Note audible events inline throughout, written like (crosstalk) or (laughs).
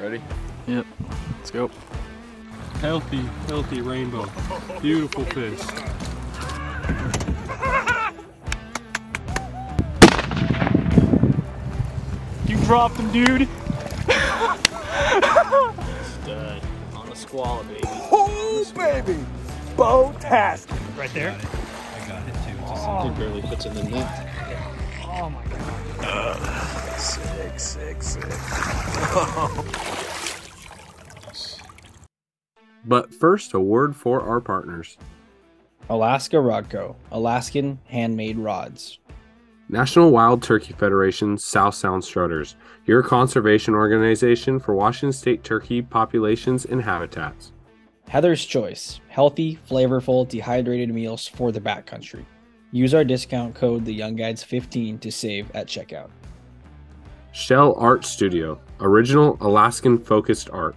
Ready? Yep. Let's go. Healthy, healthy rainbow. Beautiful fish. You dropped him, dude. Stud on the squall, baby. Oh, baby! Bow-tastic. Right there. I got it too. He barely fits in the net. Sick, sick, sick. But first, a word for our partners. Alaska Rodco, Alaskan handmade rods. National Wild Turkey Federation South Sound Strutters, your conservation organization for Washington state turkey populations and habitats. Heather's Choice, healthy, flavorful, dehydrated meals for the backcountry. Use our discount code the Young Guides 15 to save at checkout. Shell Art Studio, original Alaskan focused art.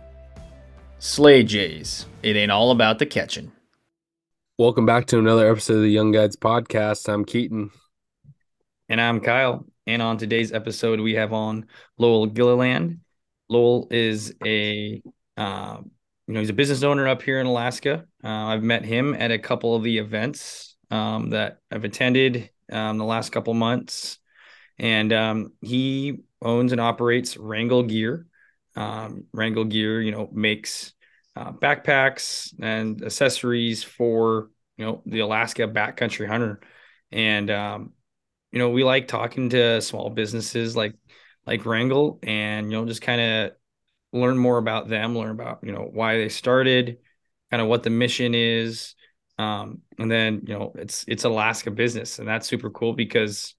Slay J's. It ain't all about the catching. Welcome back to another episode of the Young Guides podcast. I'm Keaton. And I'm Kyle. And on today's episode, we have on Lowell Gilliland. Lowell is a, uh, you know, he's a business owner up here in Alaska. Uh, I've met him at a couple of the events um, that I've attended um, the last couple months, and um, he owns and operates Wrangell Gear. Um, Wrangell Gear, you know, makes uh, backpacks and accessories for you know the Alaska backcountry hunter, and um, you know we like talking to small businesses like like Wrangell, and you know just kind of learn more about them, learn about you know why they started, kind of what the mission is, um, and then you know it's it's Alaska business, and that's super cool because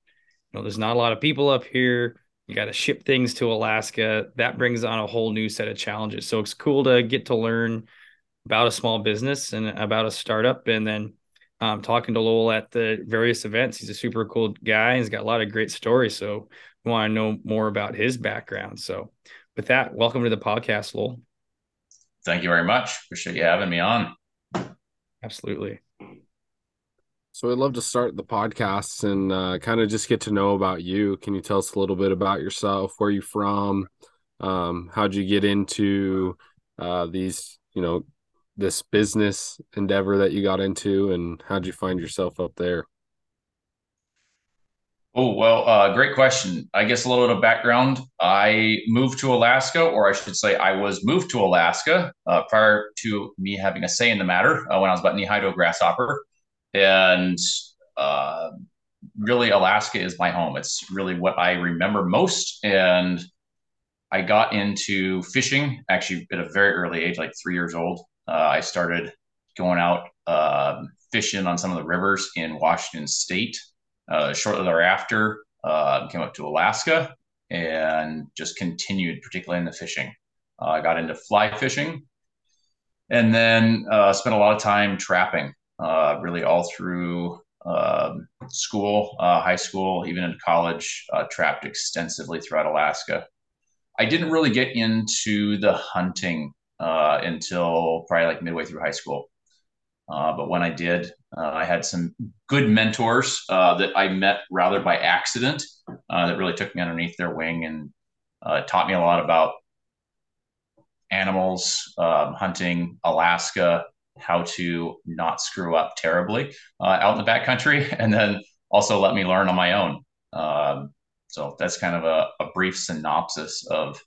you know there's not a lot of people up here. You got to ship things to Alaska. That brings on a whole new set of challenges. So it's cool to get to learn about a small business and about a startup, and then um, talking to Lowell at the various events. He's a super cool guy. He's got a lot of great stories. So we want to know more about his background. So with that, welcome to the podcast, Lowell. Thank you very much. Appreciate you having me on. Absolutely. So I'd love to start the podcast and uh, kind of just get to know about you. Can you tell us a little bit about yourself? Where you from? Um, how'd you get into uh, these, you know, this business endeavor that you got into, and how'd you find yourself up there? Oh, well, uh, great question. I guess a little bit of background. I moved to Alaska, or I should say, I was moved to Alaska uh, prior to me having a say in the matter uh, when I was about knee high to a grasshopper. And uh, really, Alaska is my home. It's really what I remember most. And I got into fishing actually at a very early age, like three years old. Uh, I started going out um, fishing on some of the rivers in Washington State. Uh, shortly thereafter, uh, came up to Alaska and just continued, particularly in the fishing. Uh, I got into fly fishing and then uh, spent a lot of time trapping, uh, really all through um, school, uh, high school, even in college, trapped extensively throughout Alaska. I didn't really get into the hunting until probably like midway through high school. Uh, but when I did, uh, I had some good mentors uh, that I met rather by accident that really took me underneath their wing and taught me a lot about animals, um, hunting, Alaska, how to not screw up terribly out in the backcountry, (laughs) and then also let me learn on my own. Um, so that's kind of a, a brief synopsis of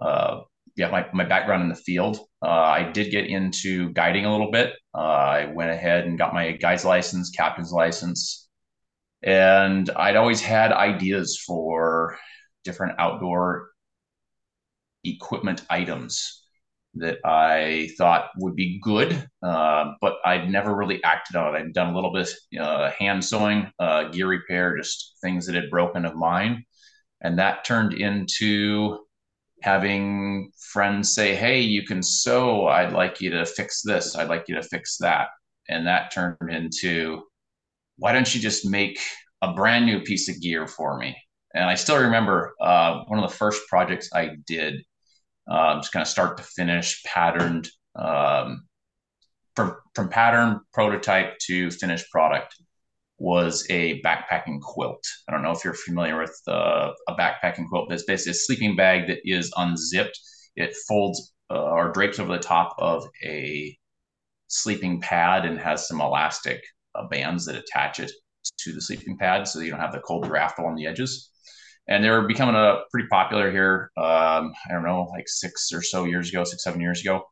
uh, yeah, my, my background in the field. Uh, I did get into guiding a little bit. Uh, I went ahead and got my guide's license, captain's license, and I'd always had ideas for different outdoor equipment items that I thought would be good, uh, but I'd never really acted on it. I'd done a little bit uh, hand sewing, uh, gear repair, just things that had broken of mine, and that turned into having friends say, Hey, you can sew. I'd like you to fix this. I'd like you to fix that. And that turned into, why don't you just make a brand new piece of gear for me? And I still remember uh, one of the first projects I did, uh, just kind of start to finish, patterned, um, from, from pattern prototype to finished product was a backpacking quilt. I don't know if you're familiar with uh, a backpacking quilt, but it's basically a sleeping bag that is unzipped it folds uh, or drapes over the top of a sleeping pad and has some elastic uh, bands that attach it to the sleeping pad so you don't have the cold draft along the edges. And they're becoming a pretty popular here. Um, I don't know, like six or so years ago, six seven years ago.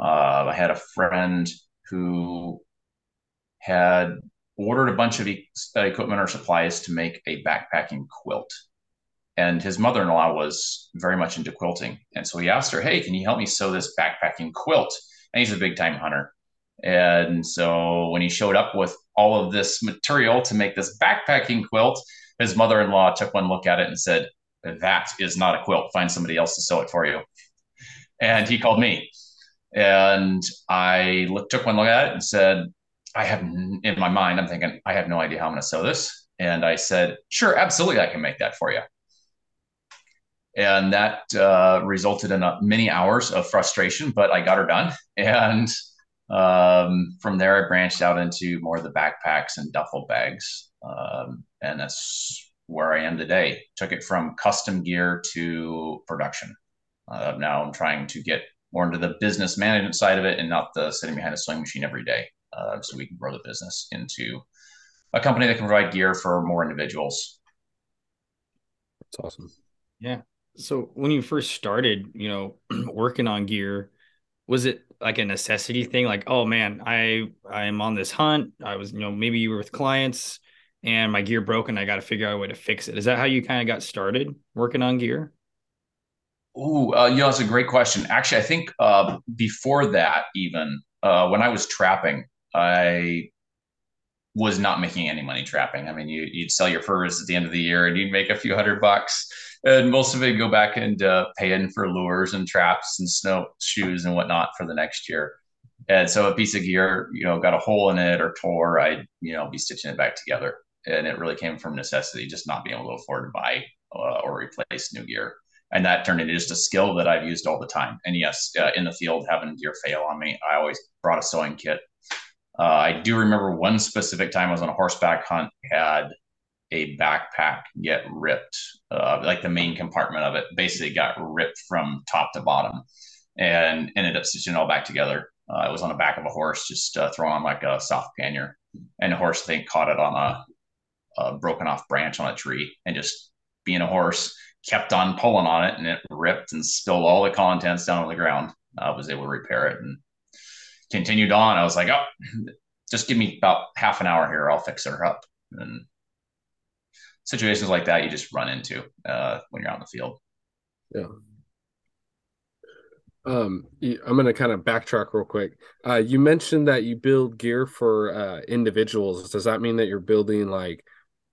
Uh, I had a friend who had ordered a bunch of e- equipment or supplies to make a backpacking quilt. And his mother in law was very much into quilting. And so he asked her, Hey, can you help me sew this backpacking quilt? And he's a big time hunter. And so when he showed up with all of this material to make this backpacking quilt, his mother in law took one look at it and said, That is not a quilt. Find somebody else to sew it for you. And he called me. And I took one look at it and said, I have in my mind, I'm thinking, I have no idea how I'm going to sew this. And I said, Sure, absolutely, I can make that for you. And that uh, resulted in a, many hours of frustration, but I got her done. And um, from there, I branched out into more of the backpacks and duffel bags. Um, and that's where I am today. Took it from custom gear to production. Uh, now I'm trying to get more into the business management side of it and not the sitting behind a sewing machine every day. Uh, so we can grow the business into a company that can provide gear for more individuals. That's awesome. Yeah. So when you first started, you know, (clears throat) working on gear, was it like a necessity thing? Like, oh man, I I'm on this hunt. I was, you know, maybe you were with clients and my gear broke and I got to figure out a way to fix it. Is that how you kind of got started working on gear? Oh, uh, you know, that's a great question. Actually, I think uh, before that, even uh, when I was trapping, I was not making any money trapping. I mean, you, you'd sell your furs at the end of the year and you'd make a few hundred bucks, and most of it go back into paying for lures and traps and snow shoes and whatnot for the next year. And so a piece of gear, you know, got a hole in it or tore, I'd, you know, be stitching it back together. And it really came from necessity, just not being able to afford to buy uh, or replace new gear. And that turned into just a skill that I've used all the time. And yes, uh, in the field, having gear fail on me, I always brought a sewing kit uh, I do remember one specific time I was on a horseback hunt, had a backpack get ripped, uh, like the main compartment of it basically got ripped from top to bottom and ended up stitching it all back together. Uh, I was on the back of a horse, just uh, throwing on like a soft pannier, and the horse, I think, caught it on a, a broken off branch on a tree and just being a horse, kept on pulling on it and it ripped and spilled all the contents down on the ground. I was able to repair it and continued on. I was like, oh, just give me about half an hour here. I'll fix her up. And situations like that, you just run into uh, when you're out in the field. Yeah. Um, I'm going to kind of backtrack real quick. Uh, you mentioned that you build gear for uh, individuals. Does that mean that you're building like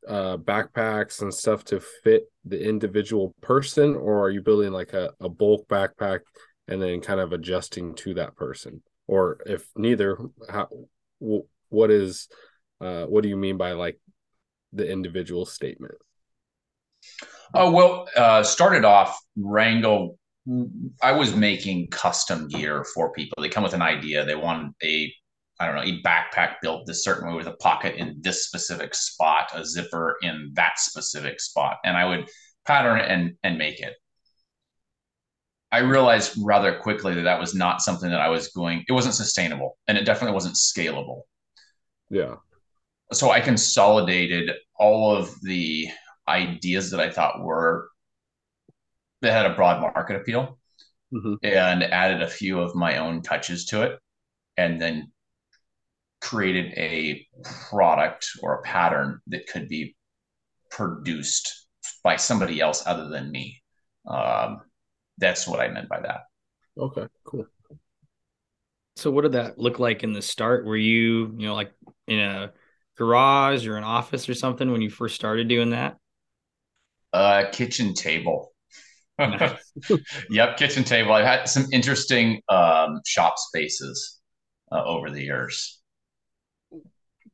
uh, backpacks and stuff to fit the individual person, or are you building like a, a bulk backpack and then kind of adjusting to that person? or if neither how what is uh what do you mean by like the individual statement? Oh well uh started off Wrangell i was making custom gear for people. They come with an idea. They want a i don't know a backpack built this certain way with a pocket in this specific spot a zipper in that specific spot and i would pattern it and and make it I realized rather quickly that that was not something that I was going, it wasn't sustainable and it definitely wasn't scalable. Yeah. So I consolidated all of the ideas that I thought were, that had a broad market appeal mm-hmm. and added a few of my own touches to it. And then created a product or a pattern that could be produced by somebody else other than me. Um, that's what I meant by that. Okay, cool. So what did that look like in the start? Were you, you know, like in a garage or an office or something when you first started doing that? Uh kitchen table. (laughs) yep, kitchen table. I've had some interesting um, shop spaces uh, over the years.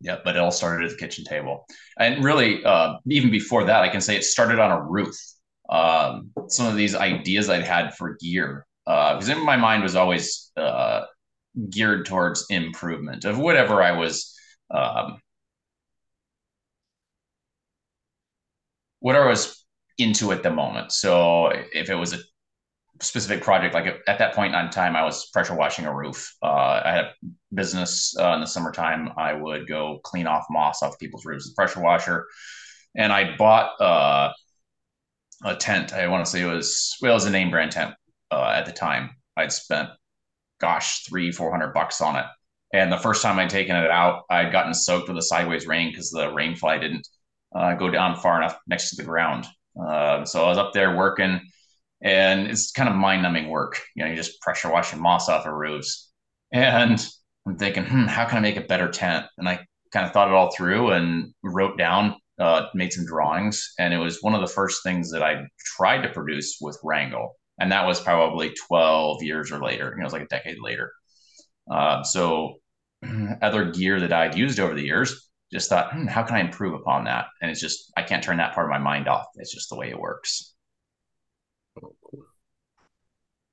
Yep, but it all started at the kitchen table. And really, uh, even before that, I can say it started on a roof um, some of these ideas I'd had for gear. Because uh, in my mind was always uh, geared towards improvement of whatever I was, um, whatever I was into at the moment. So if it was a specific project. Like at that point in time, I was pressure washing a roof. Uh, I had a business uh, in the summertime. I would go clean off moss off people's roofs with pressure washer, and I bought uh, a tent. I want to say it was well, it was a name brand tent uh, at the time. I'd spent, gosh, three four hundred bucks on it. And the first time I'd taken it out, I'd gotten soaked with a sideways rain because the rain fly didn't uh, go down far enough next to the ground. Uh, so I was up there working and it's kind of mind numbing work. You know, you're just pressure washing moss off of roofs. And I'm thinking, hmm, how can I make a better tent? And I kind of thought it all through and wrote down, uh, made some drawings. And it was one of the first things that I tried to produce with Wrangell, And that was probably 12 years or later. You know, it was like a decade later. Uh, so (clears throat) other gear that I'd used over the years, just thought, hmm, how can I improve upon that? And it's just, I can't turn that part of my mind off. It's just the way it works.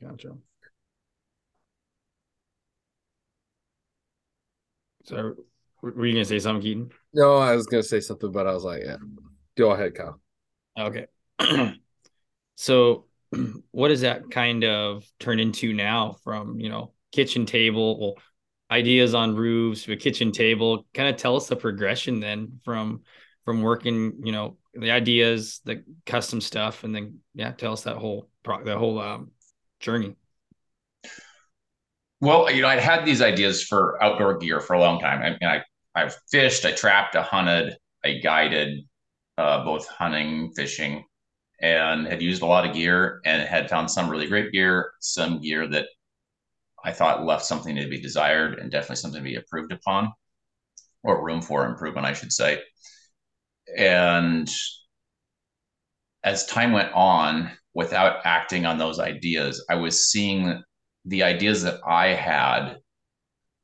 Gotcha. So, were you gonna say something, Keaton? No, I was gonna say something, but I was like, yeah, go ahead, Kyle. Okay. (clears throat) so, (clears throat) what does that kind of turn into now? From you know, kitchen table, well, ideas on roofs to a kitchen table. Kind of tell us the progression then from from working, you know, the ideas, the custom stuff, and then yeah, tell us that whole pro- the whole um, journey. Well, you know, I'd had these ideas for outdoor gear for a long time. I mean, I I've fished, I trapped, I hunted, I guided, uh, both hunting, fishing, and had used a lot of gear and had found some really great gear, some gear that I thought left something to be desired and definitely something to be improved upon, or room for improvement, I should say. And as time went on, without acting on those ideas, I was seeing the ideas that I had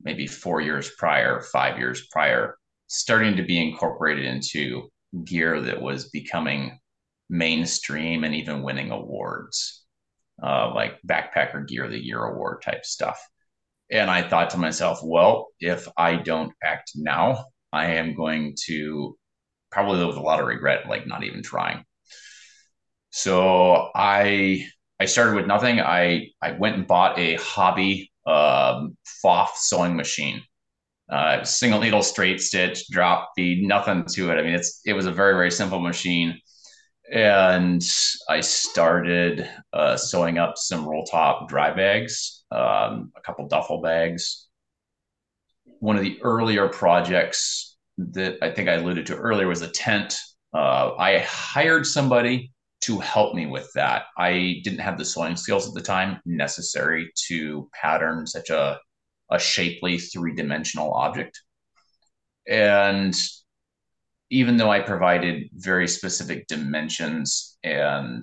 maybe four years prior, five years prior, starting to be incorporated into gear that was becoming mainstream and even winning awards, uh, like Backpacker Gear of the Year award type stuff. And I thought to myself, well, if I don't act now, I am going to probably live with a lot of regret, like not even trying. So I I started with nothing. I I went and bought a hobby um, sewing machine, uh, single needle straight stitch, drop feed, nothing to it. I mean, it's it was a very very simple machine, and I started uh, sewing up some roll top dry bags, um, a couple duffel bags. One of the earlier projects that I think I alluded to earlier was a tent. Uh, I hired somebody to help me with that. I didn't have the sewing skills at the time necessary to pattern such a, a shapely three dimensional object. And even though I provided very specific dimensions and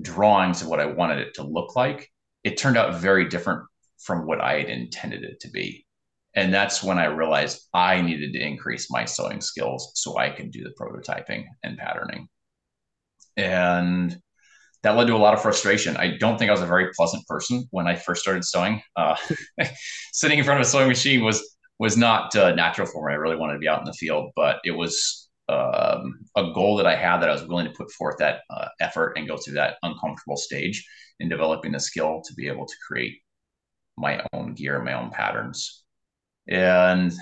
drawings of what I wanted it to look like, it turned out very different from what I had intended it to be. And that's when I realized I needed to increase my sewing skills so I could do the prototyping and patterning and that led to a lot of frustration. I don't think I was a very pleasant person when I first started sewing. Uh, (laughs) sitting in front of a sewing machine was was not uh, natural for me. I really wanted to be out in the field, but it was um, a goal that I had that I was willing to put forth that uh, effort and go through that uncomfortable stage in developing the skill to be able to create my own gear, my own patterns, and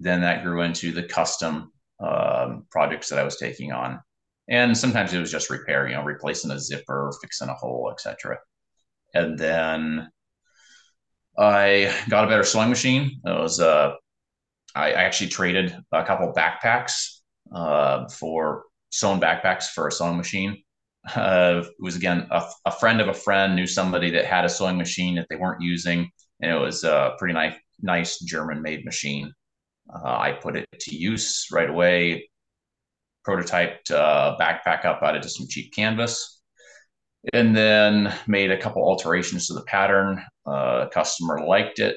then that grew into the custom um, projects that I was taking on and sometimes it was just repair, you know, replacing a zipper, fixing a hole, etc. And then I got a better sewing machine. It was uh, I actually traded a couple backpacks uh, for sewn backpacks for a sewing machine. Uh, it was again a, a, friend of a friend knew somebody that had a sewing machine that they weren't using, and it was a pretty nice, nice German-made machine. Uh, I put it to use right away prototyped uh, backpack up out of just some cheap canvas and then made a couple alterations to the pattern. Uh, customer liked it.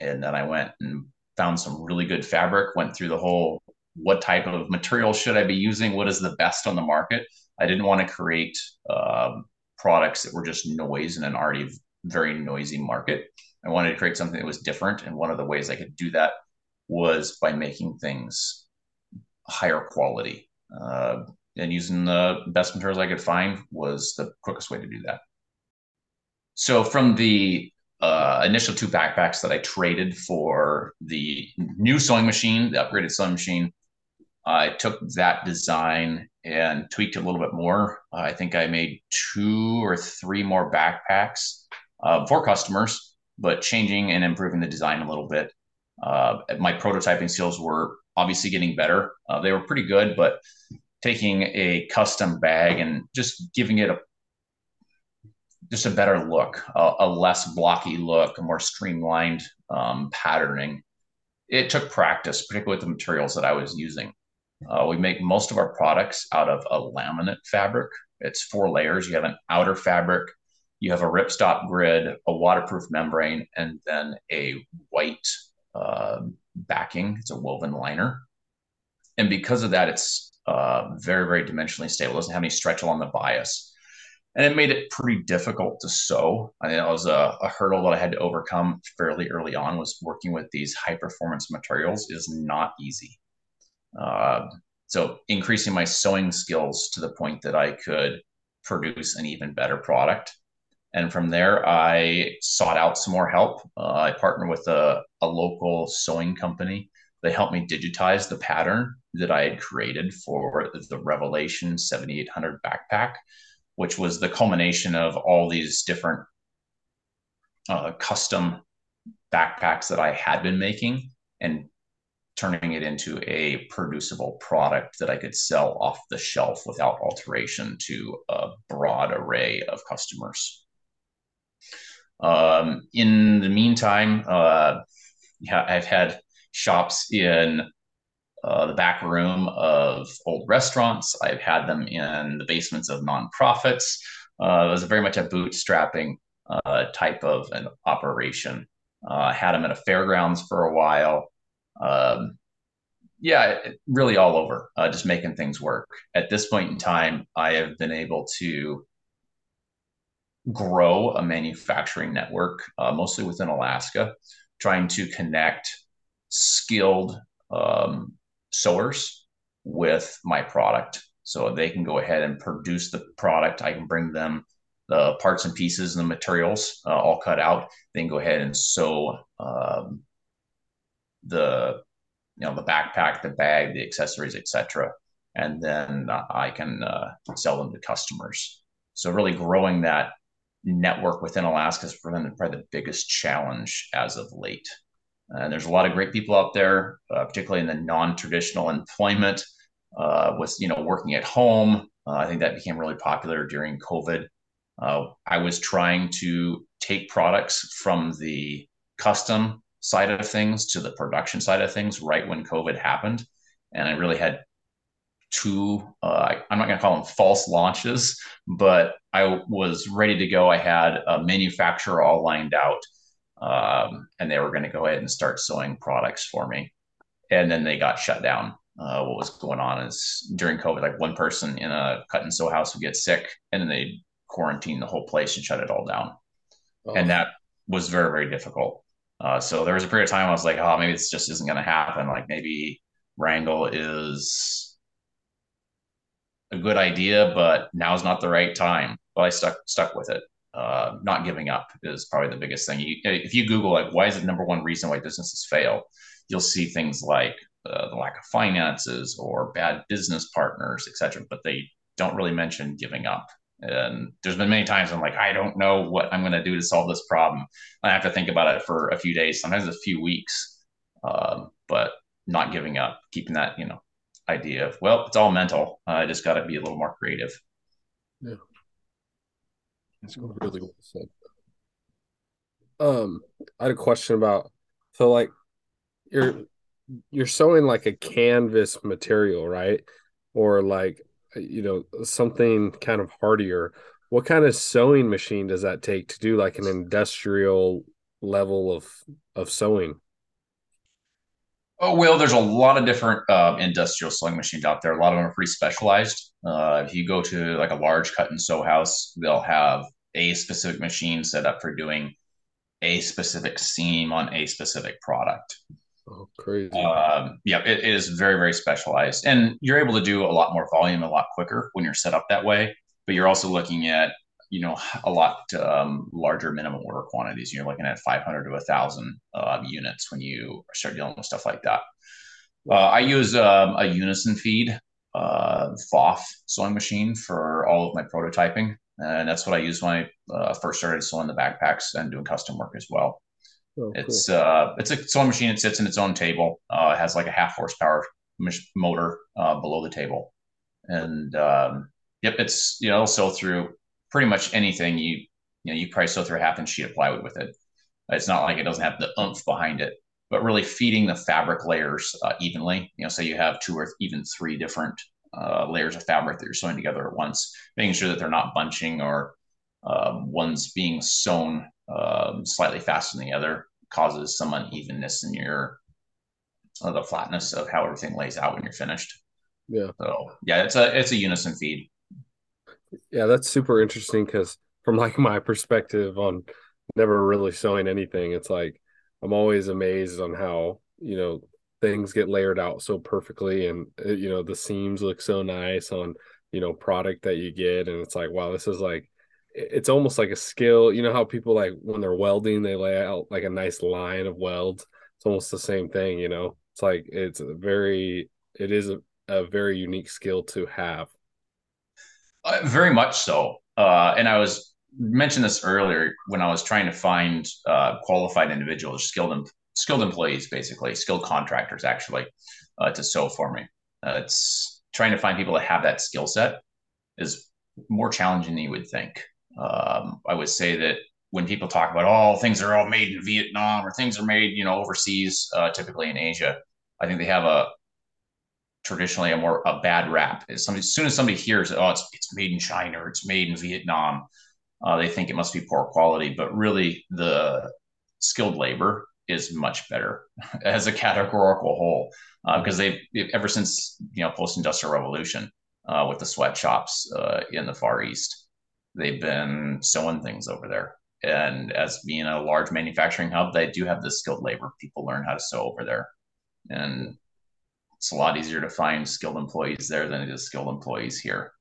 And then I went and found some really good fabric, went through the whole what type of material should I be using? What is the best on the market? I didn't want to create uh, products that were just noise in an already very noisy market. I wanted to create something that was different. And one of the ways I could do that was by making things higher quality uh, and using the best materials I could find was the quickest way to do that. So from the uh, initial two backpacks that I traded for the new sewing machine, the upgraded sewing machine, I took that design and tweaked it a little bit more. Uh, I think I made two or three more backpacks uh, for customers, but changing and improving the design a little bit. Uh, my prototyping skills were obviously getting better. Uh, they were pretty good, but taking a custom bag and just giving it a just a better look, a, a less blocky look, a more streamlined um, patterning. It took practice, particularly with the materials that I was using. Uh, we make most of our products out of a laminate fabric. It's four layers. You have an outer fabric, you have a ripstop grid, a waterproof membrane, and then a white uh, backing. It's a woven liner. And because of that, it's uh, very, very dimensionally stable. It doesn't have any stretch along the bias. And it made it pretty difficult to sew. I mean, that was a, a hurdle that I had to overcome fairly early on was working with these high performance materials is not easy. Uh, so increasing my sewing skills to the point that I could produce an even better product. And from there, I sought out some more help. Uh, I partnered with a, a local sewing company. They helped me digitize the pattern that I had created for the Revelation 7800 backpack, which was the culmination of all these different uh, custom backpacks that I had been making and turning it into a producible product that I could sell off the shelf without alteration to a broad array of customers. Um, in the meantime, uh, I've had shops in uh, the back room of old restaurants. I've had them in the basements of nonprofits. Uh, it was very much a bootstrapping uh, type of an operation. Uh, had them at a fairgrounds for a while um, yeah, really all over, uh, just making things work. At this point in time, I have been able to grow a manufacturing network, uh, mostly within Alaska, trying to connect skilled um, sewers with my product so they can go ahead and produce the product. I can bring them the parts and pieces and the materials uh, all cut out. Then go ahead and sew um, the you know the backpack, the bag, the accessories, etc. And then I can uh, sell them to customers. So really growing that network within Alaska has probably the biggest challenge as of late. And there's a lot of great people out there, uh, particularly in the non-traditional employment, uh, with you know working at home. Uh, I think that became really popular during COVID. Uh, I was trying to take products from the custom side of things to the production side of things right when COVID happened. And I really had two, uh, I'm not going to call them false launches, but I was ready to go. I had a manufacturer all lined out, um, and they were going to go ahead and start sewing products for me. And then they got shut down. Uh, what was going on is during COVID, like one person in a cut and sew house would get sick, and then they quarantine the whole place and shut it all down. Oh. And that was very, very difficult. Uh, so there was a period of time I was like, oh, maybe this just isn't going to happen. Like maybe Wrangell is a good idea, but now's not the right time. But I stuck stuck with it. Uh, not giving up is probably the biggest thing. You, if you Google like why is the number one reason why businesses fail, you'll see things like uh, the lack of finances or bad business partners, etc. But they don't really mention giving up. And there's been many times I'm like, I don't know what I'm going to do to solve this problem. I have to think about it for a few days, sometimes a few weeks, um, but not giving up, keeping that, you know, idea of, well, it's all mental. Uh, I just got to be a little more creative. Yeah. That's really well said. Um, I had a question about, so like you're, you're sewing like a canvas material, right? Or like you know something kind of hardier what kind of sewing machine does that take to do like an industrial level of of sewing oh well there's a lot of different uh, industrial sewing machines out there a lot of them are pretty specialized uh, if you go to like a large cut and sew house they'll have a specific machine set up for doing a specific seam on a specific product Oh, crazy. Um, yeah, it, it is very, very specialized. And you're able to do a lot more volume a lot quicker when you're set up that way. But you're also looking at you know a lot um, larger minimum order quantities. You're looking at 500 to 1,000 uh, units when you start dealing with stuff like that. Uh, I use um, a Unison feed uh, FOF sewing machine for all of my prototyping, and that's what I used when I uh, first started sewing the backpacks and doing custom work as well. Oh, it's cool. uh, it's a sewing machine. It sits in its own table. Uh, it has like a half horsepower motor uh, below the table, and um, yep, it's you know it'll sew through pretty much anything you you know you probably sew through a half inch sheet of plywood with it. It's not like it doesn't have the oomph behind it, but really feeding the fabric layers uh, evenly. You know, say you have two or even three different uh, layers of fabric that you're sewing together at once, making sure that they're not bunching or um, one's being sewn um, slightly faster than the other causes some unevenness in your uh, the flatness of how everything lays out when you're finished. Yeah. So yeah, it's a it's a unison feed. Yeah, that's super interesting because from like my perspective on never really sewing anything, it's like I'm always amazed on how you know things get layered out so perfectly, and uh, you know the seams look so nice on you know product that you get, and it's like wow, this is like it's almost like a skill. You know how people like when they're welding, they lay out like a nice line of welds. It's almost the same thing, you know. It's like it's a very it is a, a very unique skill to have. Uh, very much so. Uh, and I was mentioned this earlier when I was trying to find uh, qualified individuals, skilled skilled employees, basically skilled contractors, actually, uh, to sew for me. Uh, it's trying to find people that have that skill set is more challenging than you would think. Um, I would say that when people talk about oh things are all made in Vietnam or things are made you know overseas, uh, typically in Asia, I think they have a traditionally a more a bad rap. Somebody, as soon as somebody hears oh it's it's made in China or it's made in Vietnam, uh, they think it must be poor quality. But really, the skilled labor is much better (laughs) as a categorical whole because uh, they've ever since you know post industrial revolution uh, with the sweatshops uh, in the Far East they've been sewing things over there. And as being a large manufacturing hub, they do have the skilled labor. People learn how to sew over there. And it's a lot easier to find skilled employees there than it is skilled employees here.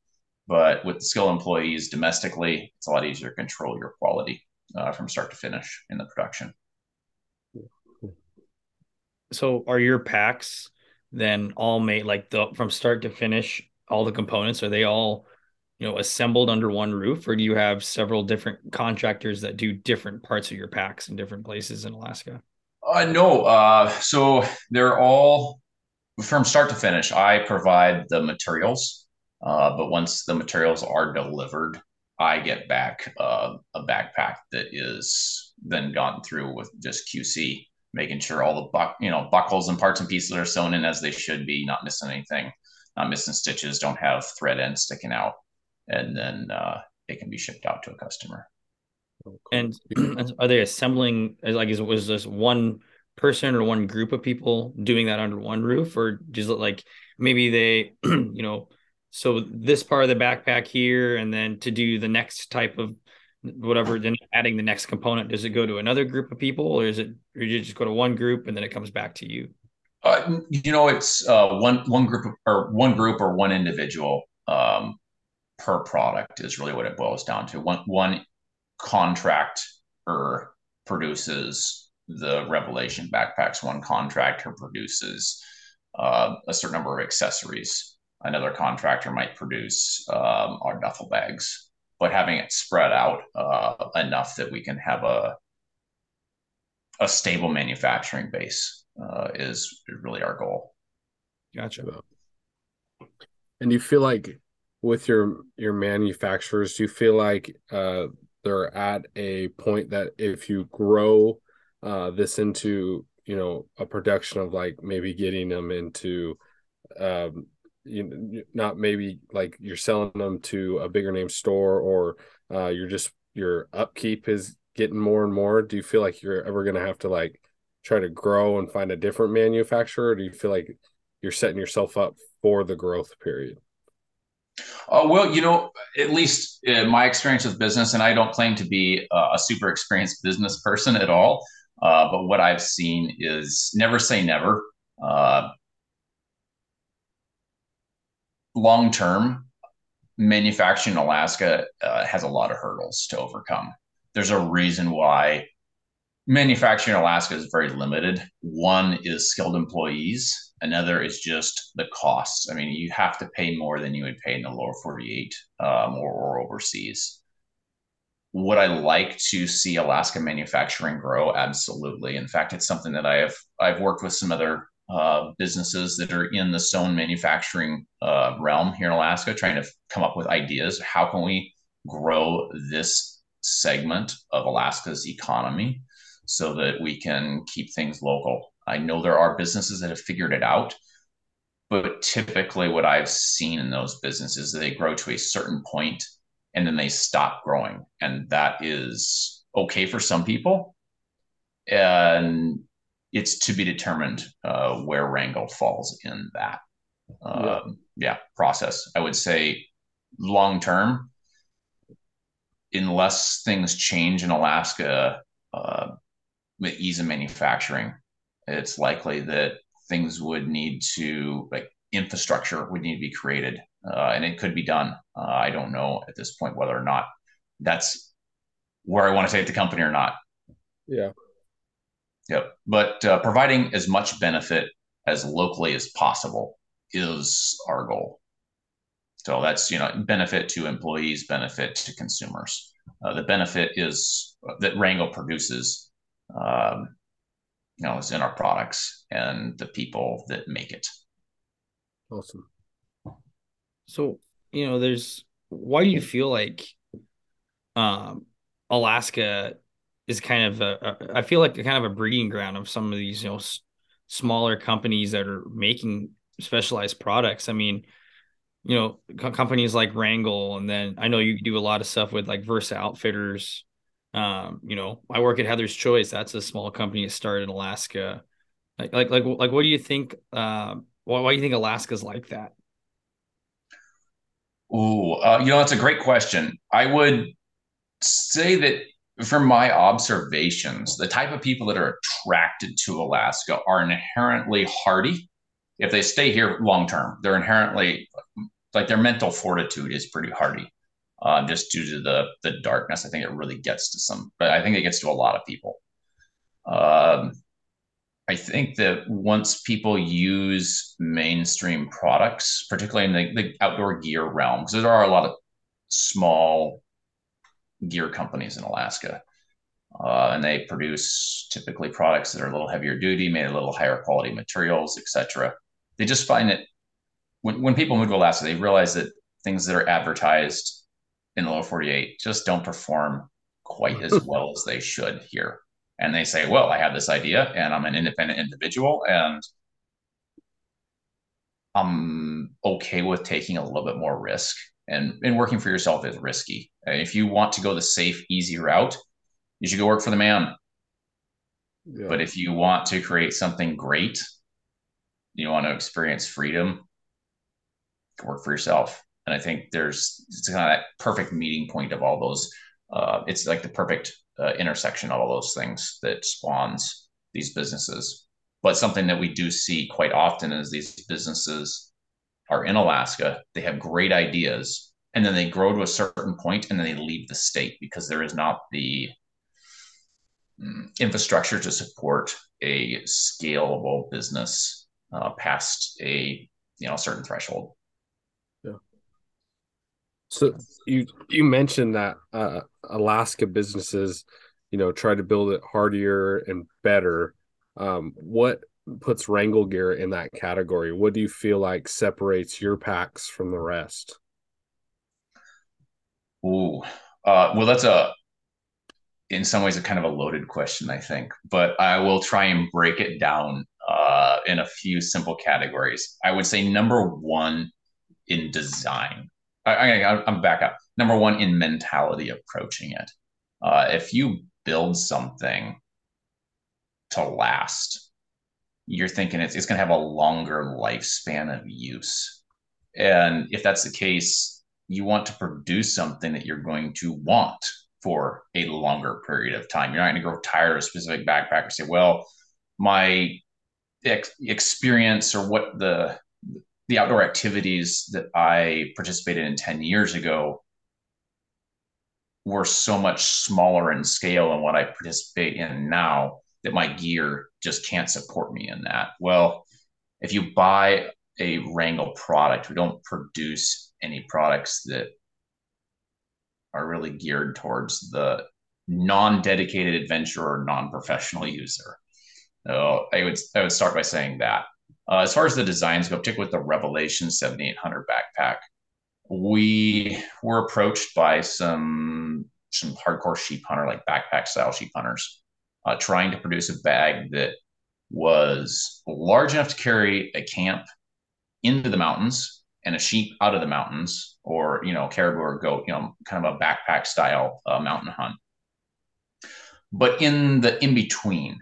But with skilled employees domestically, it's a lot easier to control your quality uh, from start to finish in the production. So, are your packs then all made like the from start to finish? All the components are they all you know assembled under one roof or do you have several different contractors that do different parts of your packs in different places in alaska uh, no uh, so they're all from start to finish i provide the materials uh, but once the materials are delivered i get back uh, a backpack that is then gone through with just qc making sure all the buck you know buckles and parts and pieces are sewn in as they should be not missing anything not missing stitches don't have thread ends sticking out and then uh, it can be shipped out to a customer. And (clears throat) are they assembling like is was this one person or one group of people doing that under one roof, or it like maybe they (clears throat) you know so this part of the backpack here, and then to do the next type of whatever, then adding the next component, does it go to another group of people, or is it or you just go to one group and then it comes back to you? Uh, you know, it's uh, one one group or one group or one individual. Um, per product is really what it boils down to. One one contractor produces the Revelation backpacks. One contractor produces uh, a certain number of accessories. Another contractor might produce um, our duffel bags, but having it spread out uh, enough that we can have a a stable manufacturing base uh, is really our goal. Gotcha. And you feel like with your your manufacturers do you feel like uh, they're at a point that if you grow uh, this into you know a production of like maybe getting them into um, you know, not maybe like you're selling them to a bigger name store or uh, you're just your upkeep is getting more and more. Do you feel like you're ever going to have to like try to grow and find a different manufacturer? Do you feel like you're setting yourself up for the growth period? Uh, well, you know, at least my experience with business, and I don't claim to be uh, a super experienced business person at all, uh, but what I've seen is never say never. Uh, long term, manufacturing in Alaska uh, has a lot of hurdles to overcome. There's a reason why manufacturing in Alaska is very limited. One is skilled employees, another is just the costs. I mean, you have to pay more than you would pay in the lower 48 um, or, or overseas. Would I like to see Alaska manufacturing grow? Absolutely. In fact, it's something that I have I've worked with some other uh, businesses that are in the stone manufacturing uh, realm here in Alaska, trying to come up with ideas. How can we grow this segment of Alaska's economy so that we can keep things local? I know there are businesses that have figured it out, but typically what I've seen in those businesses, they grow to a certain point and then they stop growing, and that is okay for some people. And it's to be determined uh, where Wrangell falls in that uh, yeah. yeah. process. I would say long term, unless things change in Alaska uh, with ease of manufacturing, it's likely that things would need to like infrastructure would need to be created, uh, and it could be done. Uh, I don't know at this point whether or not that's where I want to take the company or not. Yeah. Yep. But uh, providing as much benefit as locally as possible is our goal. So that's you know benefit to employees, benefit to consumers. Uh, the benefit is that Wrangell produces, um, you know, is in our products and the people that make it. Awesome. So you know, there's why do you feel like um, Alaska is kind of a, a I feel like kind of a breeding ground of some of these you know s- smaller companies that are making specialized products. I mean, you know, co- companies like Wrangell, and then I know you do a lot of stuff with like Versa Outfitters. Um, you know, I work at Heather's Choice. That's a small company that started in Alaska. Like, like, like, like, what do you think? Uh, why, why do you think Alaska's like that? Ooh, uh, you know, that's a great question. I would say that from my observations, the type of people that are attracted to Alaska are inherently hardy. If they stay here long term, they're inherently like their mental fortitude is pretty hardy, uh, just due to the the darkness. I think it really gets to some, but I think it gets to a lot of people. Um, I think that once people use mainstream products, particularly in the, the outdoor gear realm, because there are a lot of small gear companies in Alaska. Uh, and they produce typically products that are a little heavier duty, made a little higher quality materials, etc. They just find that when, when people move to Alaska, they realize that things that are advertised in the lower 48 just don't perform quite as (laughs) well as they should here. And they say, well, I have this idea and I'm an independent individual and I'm okay with taking a little bit more risk and and working for yourself is risky. If you want to go the safe, easy route, you should go work for the man. Yeah. But if you want to create something great, you want to experience freedom, work for yourself. And I think there's it's kind of that perfect meeting point of all those. Uh, it's like the perfect uh, intersection of all those things that spawns these businesses. But something that we do see quite often is these businesses are in Alaska. They have great ideas, and then they grow to a certain point, and then they leave the state because there is not the um, infrastructure to support a scalable business uh, past a you know certain threshold. So you you mentioned that uh, Alaska businesses, you know, try to build it hardier and better. Um, what puts Wrangell gear in that category? What do you feel like separates your packs from the rest? Ooh, uh, well, that's a in some ways a kind of a loaded question, I think, but I will try and break it down uh, in a few simple categories. I would say number one in design. I, I, I'm back up. Number one in mentality approaching it. Uh, if you build something to last, you're thinking it's, it's going to have a longer lifespan of use. And if that's the case, you want to produce something that you're going to want for a longer period of time. You're not going to grow tired of a specific backpack say, well, my ex- experience or what the the outdoor activities that I participated in 10 years ago were so much smaller in scale than what I participate in now that my gear just can't support me in that. Well, if you buy a Wrangell product, we don't produce any products that are really geared towards the non-dedicated adventurer non-professional user. So I would I would start by saying that. Uh, as far as the designs go, particularly with the Revelation 7800 backpack, we were approached by some some hardcore sheep hunter, like backpack style sheep hunters, uh, trying to produce a bag that was large enough to carry a camp into the mountains and a sheep out of the mountains, or you know, caribou or goat, you know, kind of a backpack style uh, mountain hunt. But in the in between,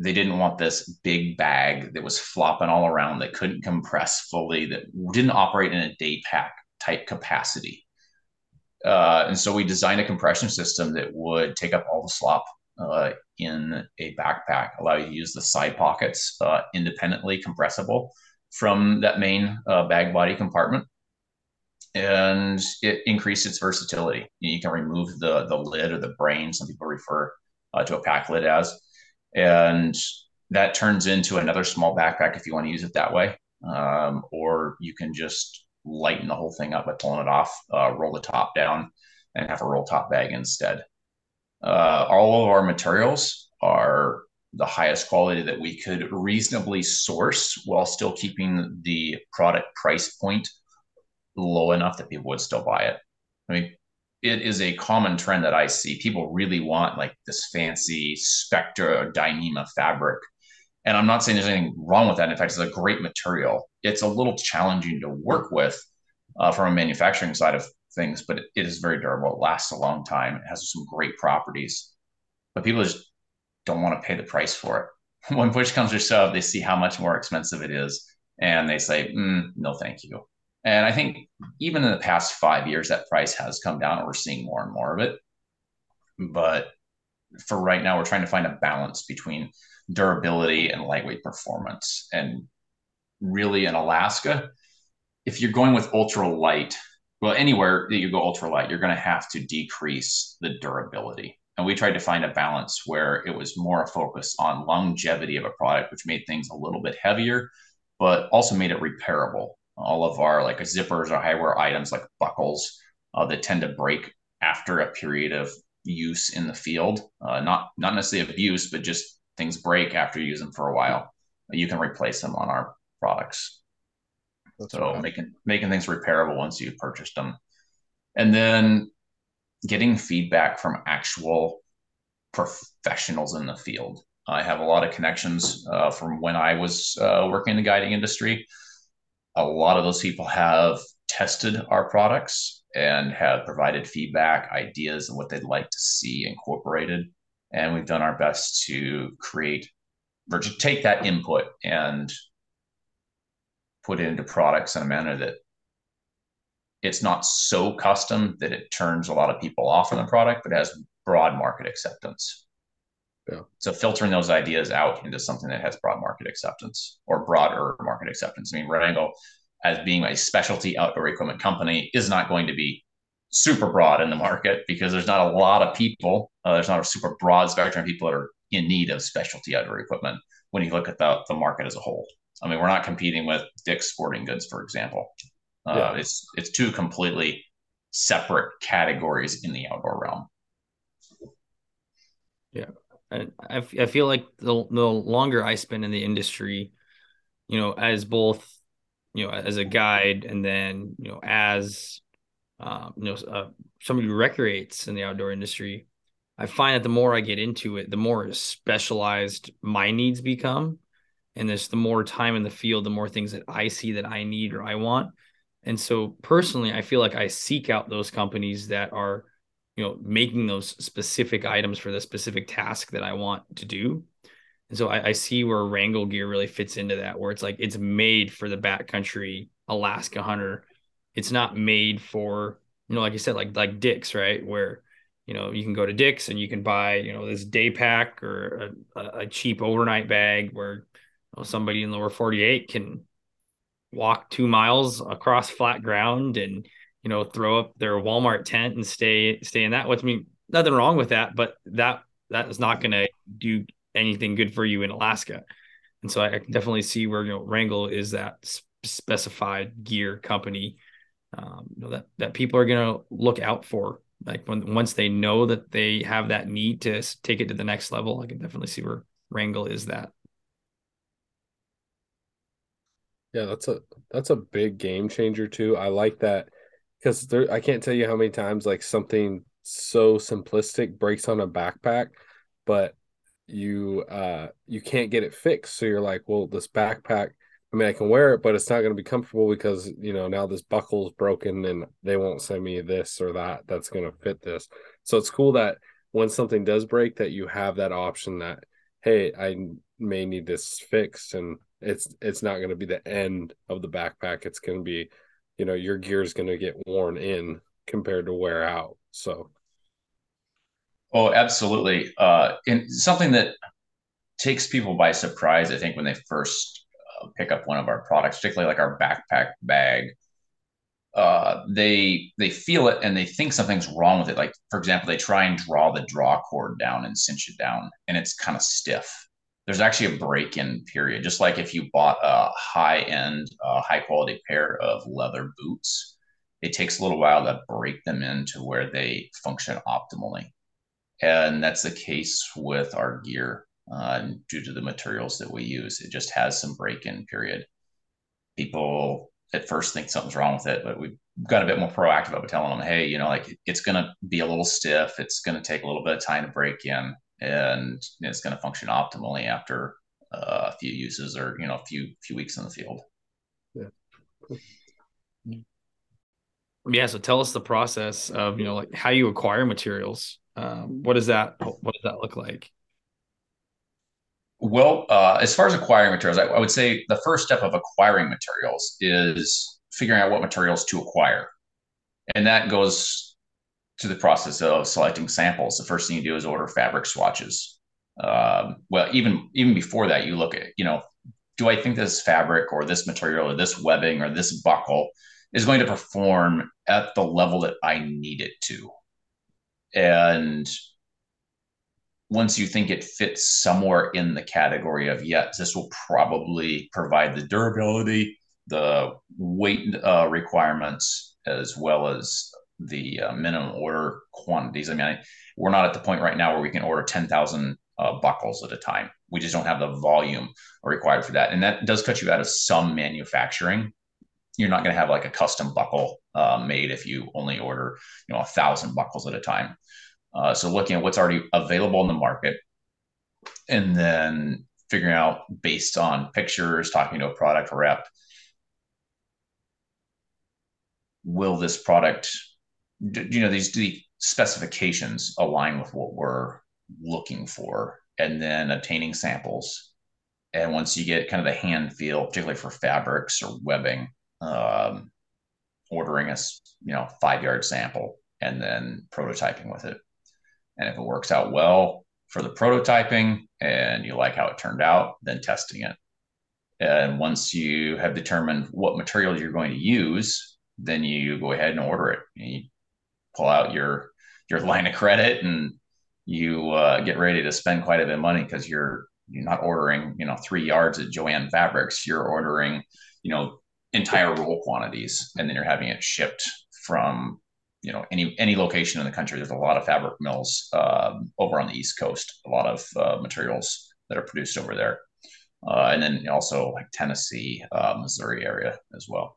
they didn't want this big bag that was flopping all around that couldn't compress fully, that didn't operate in a day pack type capacity. Uh, and so we designed a compression system that would take up all the slop uh, in a backpack, allow you to use the side pockets uh, independently compressible from that main uh, bag body compartment. And it increased its versatility. You can remove the, the lid or the brain, some people refer uh, to a pack lid as. And that turns into another small backpack if you want to use it that way. Um, or you can just lighten the whole thing up by pulling it off, uh, roll the top down, and have a roll top bag instead. Uh, all of our materials are the highest quality that we could reasonably source while still keeping the product price point low enough that people would still buy it. I mean, it is a common trend that I see. People really want like this fancy Spectra Dyneema fabric. And I'm not saying there's anything wrong with that. In fact, it's a great material. It's a little challenging to work with uh, from a manufacturing side of things, but it, it is very durable. It lasts a long time. It has some great properties, but people just don't want to pay the price for it. (laughs) when push comes to shove, they see how much more expensive it is, and they say, mm, "No, thank you." And I think even in the past five years, that price has come down, and we're seeing more and more of it. But for right now, we're trying to find a balance between durability and lightweight performance. And really, in Alaska, if you're going with ultra light, well, anywhere that you go ultra light, you're going to have to decrease the durability. And we tried to find a balance where it was more a focus on longevity of a product, which made things a little bit heavier, but also made it repairable. All of our like zippers or high wear items like buckles uh, that tend to break after a period of use in the field, uh, not not necessarily abuse, but just things break after you use them for a while. You can replace them on our products. That's so right. making making things repairable once you've purchased them, and then getting feedback from actual professionals in the field. I have a lot of connections uh, from when I was uh, working in the guiding industry. A lot of those people have tested our products and have provided feedback, ideas, and what they'd like to see incorporated. And we've done our best to create or to take that input and put it into products in a manner that it's not so custom that it turns a lot of people off on the product, but has broad market acceptance. Yeah. So filtering those ideas out into something that has broad market acceptance or broader market acceptance. I mean, Wrangell, as being a specialty outdoor equipment company, is not going to be super broad in the market because there's not a lot of people. Uh, there's not a super broad spectrum of people that are in need of specialty outdoor equipment when you look at the, the market as a whole. I mean, we're not competing with Dick's Sporting Goods, for example. Uh, yeah. It's it's two completely separate categories in the outdoor realm. Yeah, I I feel like the the longer I spend in the industry, you know, as both you know as a guide and then you know as um, you know uh, somebody who recreates in the outdoor industry, I find that the more I get into it, the more specialized my needs become. And this, the more time in the field, the more things that I see that I need or I want. And so personally, I feel like I seek out those companies that are, you know, making those specific items for the specific task that I want to do. And so I, I see where Wrangell gear really fits into that, where it's like it's made for the backcountry Alaska hunter. It's not made for, you know, like you said, like like Dick's, right? Where, you know, you can go to Dick's and you can buy, you know, this day pack or a, a cheap overnight bag where you know, somebody in lower 48 can walk two miles across flat ground and you know throw up their Walmart tent and stay stay in that. What's I mean nothing wrong with that, but that that is not going to do anything good for you in Alaska. And so I, I can definitely see where you know Wrangell is that specified gear company um, you know, that that people are going to look out for. Like when once they know that they have that need to take it to the next level, I can definitely see where Wrangell is that. Yeah, that's a that's a big game changer too. I like that because there I can't tell you how many times like something so simplistic breaks on a backpack, but you uh you can't get it fixed. So you're like, well, this backpack, I mean, I can wear it, but it's not going to be comfortable because you know now this buckle's broken and they won't send me this or that that's going to fit this. So it's cool that when something does break, that you have that option that hey, I may need this fixed and it's it's not going to be the end of the backpack it's going to be you know your gear is going to get worn in compared to wear out so. Oh absolutely uh and something that takes people by surprise i think when they first uh, pick up one of our products particularly like our backpack bag uh they they feel it and they think something's wrong with it like for example they try and draw the draw cord down and cinch it down and it's kind of stiff there's actually a break-in period. Just like if you bought a high-end, uh, high-quality pair of leather boots, it takes a little while to break them into where they function optimally, and that's the case with our gear uh, due to the materials that we use. It just has some break-in period. People at first think something's wrong with it, but we've got a bit more proactive about telling them, hey, you know, like it's going to be a little stiff. It's going to take a little bit of time to break in and it's going to function optimally after uh, a few uses or you know a few few weeks in the field. Yeah. Yeah. So tell us the process of you know like how you acquire materials. Um, what does that what does that look like? Well, uh, as far as acquiring materials, I, I would say the first step of acquiring materials is figuring out what materials to acquire, and that goes to the process of selecting samples, the first thing you do is order fabric swatches. Um, well, even even before that, you look at you know, do I think this fabric or this material or this webbing or this buckle is going to perform at the level that I need it to, and once you think it fits somewhere in the category of yes, this will probably provide the durability, the weight uh, requirements, as well as the uh, minimum order quantities. I mean, I, we're not at the point right now where we can order 10,000 uh, buckles at a time. We just don't have the volume required for that. And that does cut you out of some manufacturing. You're not going to have like a custom buckle uh, made if you only order, you know, a thousand buckles at a time. Uh, so looking at what's already available in the market and then figuring out based on pictures, talking to a product rep, will this product you know these the specifications align with what we're looking for and then obtaining samples. And once you get kind of the hand feel particularly for fabrics or webbing um, ordering a you know five yard sample and then prototyping with it. And if it works out well for the prototyping and you like how it turned out then testing it. And once you have determined what material you're going to use then you go ahead and order it. You pull out your your line of credit and you uh, get ready to spend quite a bit of money because you're you're not ordering you know three yards at Jo-Ann Fabrics. You're ordering you know entire roll quantities, and then you're having it shipped from you know any any location in the country. There's a lot of fabric mills uh, over on the East Coast. A lot of uh, materials that are produced over there, uh, and then also like Tennessee, uh, Missouri area as well.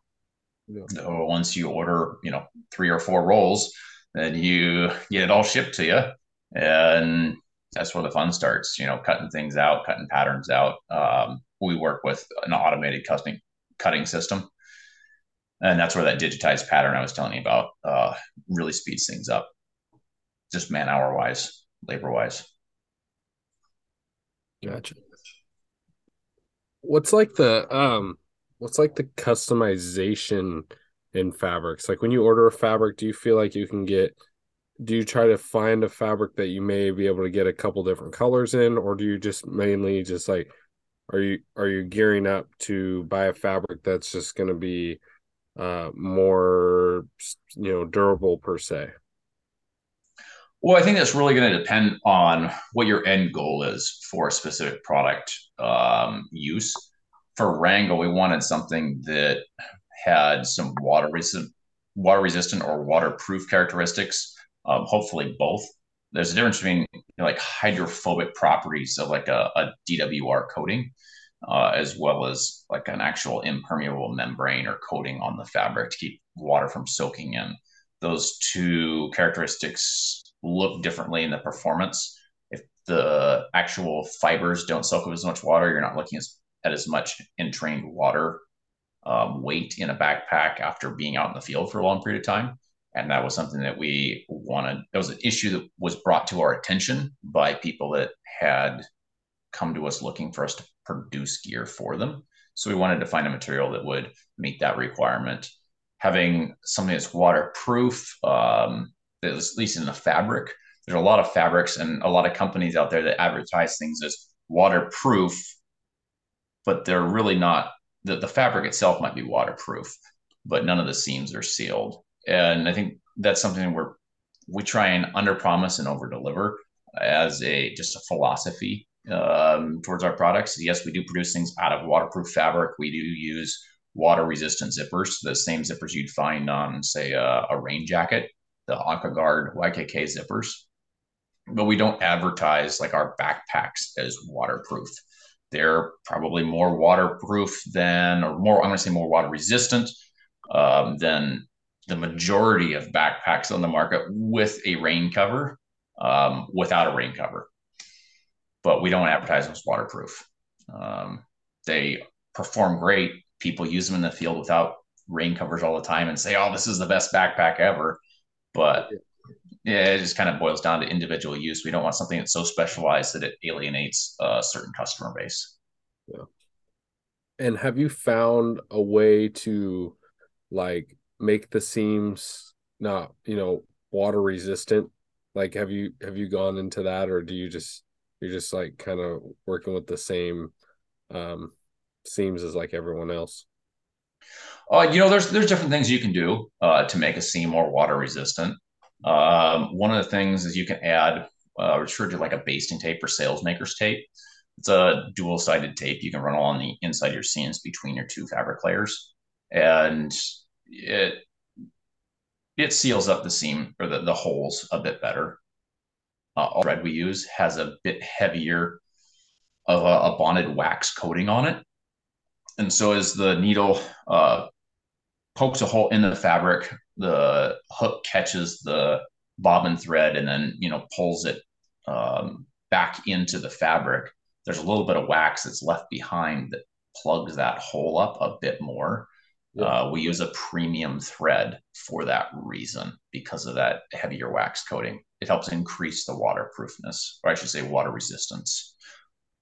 Yeah. So once you order, you know, three or four rolls, then you get it all shipped to you, and that's where the fun starts. You know, cutting things out, cutting patterns out. Um, we work with an automated cutting cutting system, and that's where that digitized pattern I was telling you about uh, really speeds things up, just man hour wise, labor wise. Gotcha. What's like the um what's like the customization in fabrics? Like when you order a fabric, do you feel like you can get do you try to find a fabric that you may be able to get a couple different colors in or do you just mainly just like are you are you gearing up to buy a fabric that's just going to be uh, more you know durable per se? Well, I think that's really going to depend on what your end goal is for a specific product um, use. For Wrangell, we wanted something that had some water resistant, water resistant or waterproof characteristics. Um, hopefully, both. There's a difference between you know, like hydrophobic properties of like a, a DWR coating, uh, as well as like an actual impermeable membrane or coating on the fabric to keep water from soaking in. Those two characteristics look differently in the performance. If the actual fibers don't soak up as much water, you're not looking as, at as much entrained water um, weight in a backpack after being out in the field for a long period of time. And that was something that we wanted. That was an issue that was brought to our attention by people that had come to us looking for us to produce gear for them. So we wanted to find a material that would meet that requirement. Having something that's waterproof, um, at least in the fabric, there's a lot of fabrics and a lot of companies out there that advertise things as waterproof, but they're really not. The, the fabric itself might be waterproof, but none of the seams are sealed. And I think that's something where we try and under promise and over deliver as a just a philosophy um, towards our products. Yes, we do produce things out of waterproof fabric. We do use water resistant zippers, the same zippers you'd find on, say, a, rain jacket, the AquaGuard YKK zippers. But we don't advertise like our backpacks as waterproof. They're probably more waterproof than, or more, I'm going to say more water resistant um, than the majority of backpacks on the market with a rain cover, um, without a rain cover but we don't advertise them as waterproof. Um, they perform great. People use them in the field without rain covers all the time and say, "Oh, this is the best backpack ever." But it just kind of boils down to individual use. We don't want something that's so specialized that it alienates a certain customer base. Yeah. And have you found a way to like make the seams not, you know, water resistant? Like have you have you gone into that or do you just you're just like kind of working with the same um seams as like everyone else uh, you know there's there's different things you can do uh, to make a seam more water resistant um, one of the things is you can add uh, referred to like a basting tape or sailmaker's tape. It's a dual sided tape you can run along the inside of your seams between your two fabric layers. And it it seals up the seam or the, the holes a bit better. Uh, thread we use has a bit heavier of a, a, bonded wax coating on it. And so as the needle uh, pokes a hole in the fabric, the hook catches the bobbin thread and then, you know, pulls it um, back into the fabric. There's a little bit of wax that's left behind that plugs that hole up a bit more. Yeah. Uh, we use a premium thread for that reason because of that heavier wax coating. It helps increase the waterproofness, or I should say, water resistance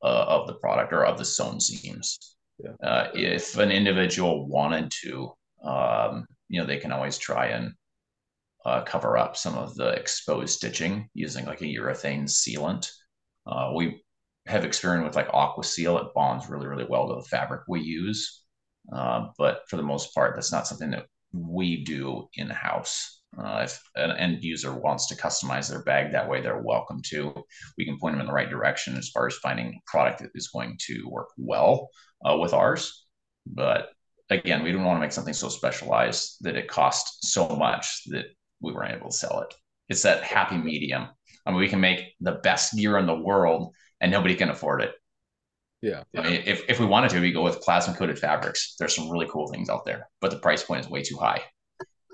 uh, of the product or of the sewn seams. Yeah. Uh, if an individual wanted to, um, you know, they can always try and uh, cover up some of the exposed stitching using like a urethane sealant. Uh, we have experience with like Aquaseal. It bonds really, really well to the fabric we use. Uh, but for the most part, that's not something that we do in house. Uh, if an end user wants to customize their bag that way, they're welcome to. We can point them in the right direction as far as finding a product that is going to work well uh, with ours. But again, we don't want to make something so specialized that it costs so much that we weren't able to sell it. It's that happy medium. I mean, we can make the best gear in the world and nobody can afford it. Yeah. I mean, if, if we wanted to, we go with plasma coated fabrics. There's some really cool things out there, but the price point is way too high.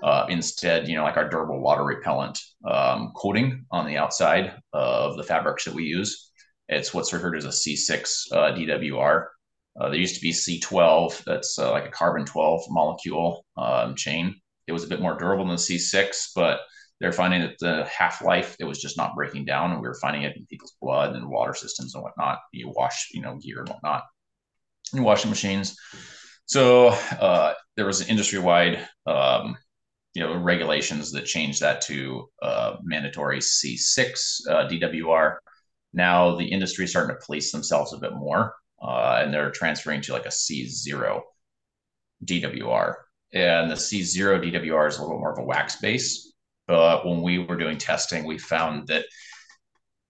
Uh, instead, you know, like our durable water repellent um, coating on the outside of the fabrics that we use, it's what's referred to as a C6 uh, DWR. Uh, there used to be C12, that's uh, like a carbon 12 molecule um, chain. It was a bit more durable than the C6, but they're finding that the half life it was just not breaking down, and we were finding it in people's blood and water systems and whatnot. You wash, you know, gear and whatnot, in washing machines. So uh, there was an industry wide, um, you know, regulations that changed that to uh, mandatory C6 uh, DWR. Now the industry is starting to police themselves a bit more. Uh, and they're transferring to like a C0 DWR. And the C0 DWR is a little more of a wax base. But when we were doing testing, we found that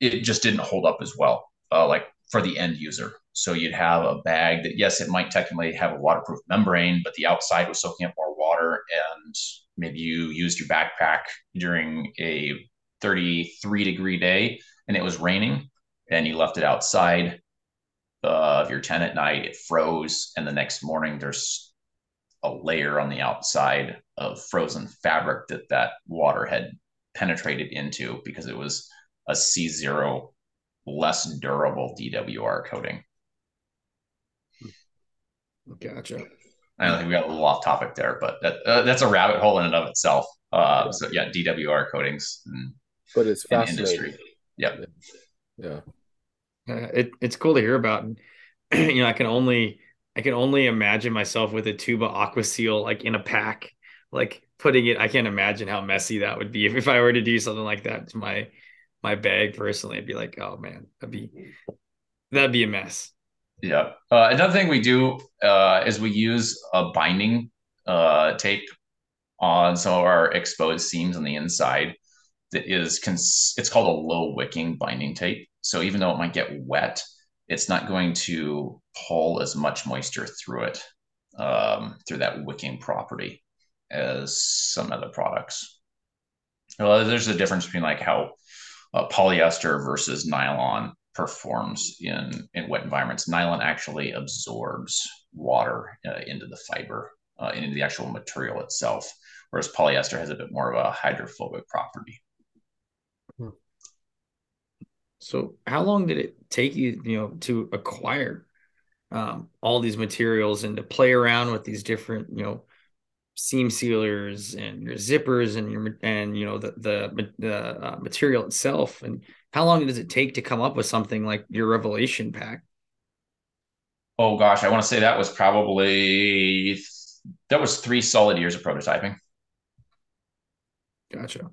it just didn't hold up as well, uh, like for the end user. So you'd have a bag that, yes, it might technically have a waterproof membrane, but the outside was soaking up more water. And maybe you used your backpack during a 33 degree day and it was raining and you left it outside of your tent at night, it froze. And the next morning, there's a layer on the outside of frozen fabric that that water had penetrated into because it was a C0 less durable DWR coating. Gotcha. I don't think we got a little off topic there, but that, uh, that's a rabbit hole in and of itself. Uh, so yeah, DWR coatings. And, but it's fascinating. Industry. Yep. Yeah. Uh, it, it's cool to hear about. And, (clears throat) you know, I can only I can only imagine myself with a tuba Aquaseal like in a pack, like putting it. I can't imagine how messy that would be if, (laughs) if I were to do something like that to my my bag personally. I'd be like, oh man, that'd be that'd be a mess. Yeah. Uh, another thing we do uh, is we use a binding uh, tape on some of our exposed seams on the inside that is cons- it's called a low wicking binding tape. So even though it might get wet, it's not going to pull as much moisture through it um, through that wicking property as some other products. Well, there's a difference between like how uh, polyester versus nylon performs in in wet environments. Nylon actually absorbs water uh, into the fiber, uh, into the actual material itself, whereas polyester has a bit more of a hydrophobic property. So, how long did it take you, you know, to acquire um, all these materials and to play around with these different, you know, seam sealers and your zippers and your and you know the the, the uh, material itself? And how long does it take to come up with something like your Revelation pack? Oh gosh, I want to say that was probably that was three solid years of prototyping. Gotcha.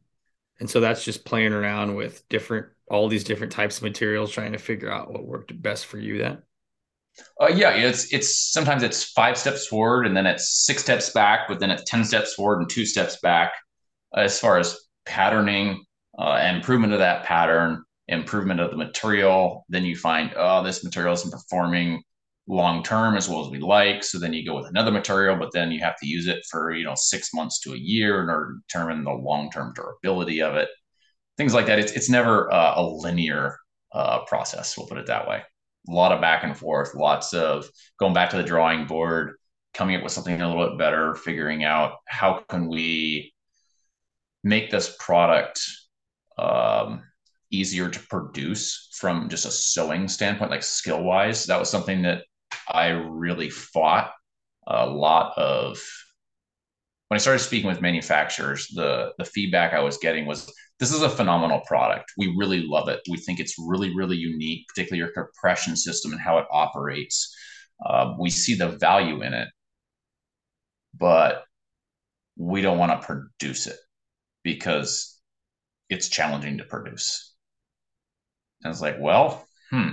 And so that's just playing around with different all these different types of materials, trying to figure out what worked best for you then? Uh, yeah, it's it's sometimes it's five steps forward and then it's six steps back, but then it's ten steps forward and two steps back as far as patterning uh, improvement of that pattern, improvement of the material. Then you find oh this material isn't performing long term as well as we like, so then you go with another material, but then you have to use it for you know six months to a year in order to determine the long term durability of it things like that. It's it's never uh, a linear uh, process. We'll put it that way. A lot of back and forth, lots of going back to the drawing board, coming up with something a little bit better, figuring out how can we make this product um, easier to produce from just a sewing standpoint, like skill wise. That was something that I really fought a lot of when I started speaking with manufacturers, the the feedback I was getting was this is a phenomenal product. We really love it. We think it's really, really unique, particularly your compression system and how it operates. Uh, we see the value in it, but we don't want to produce it because it's challenging to produce. And it's like, well, hmm,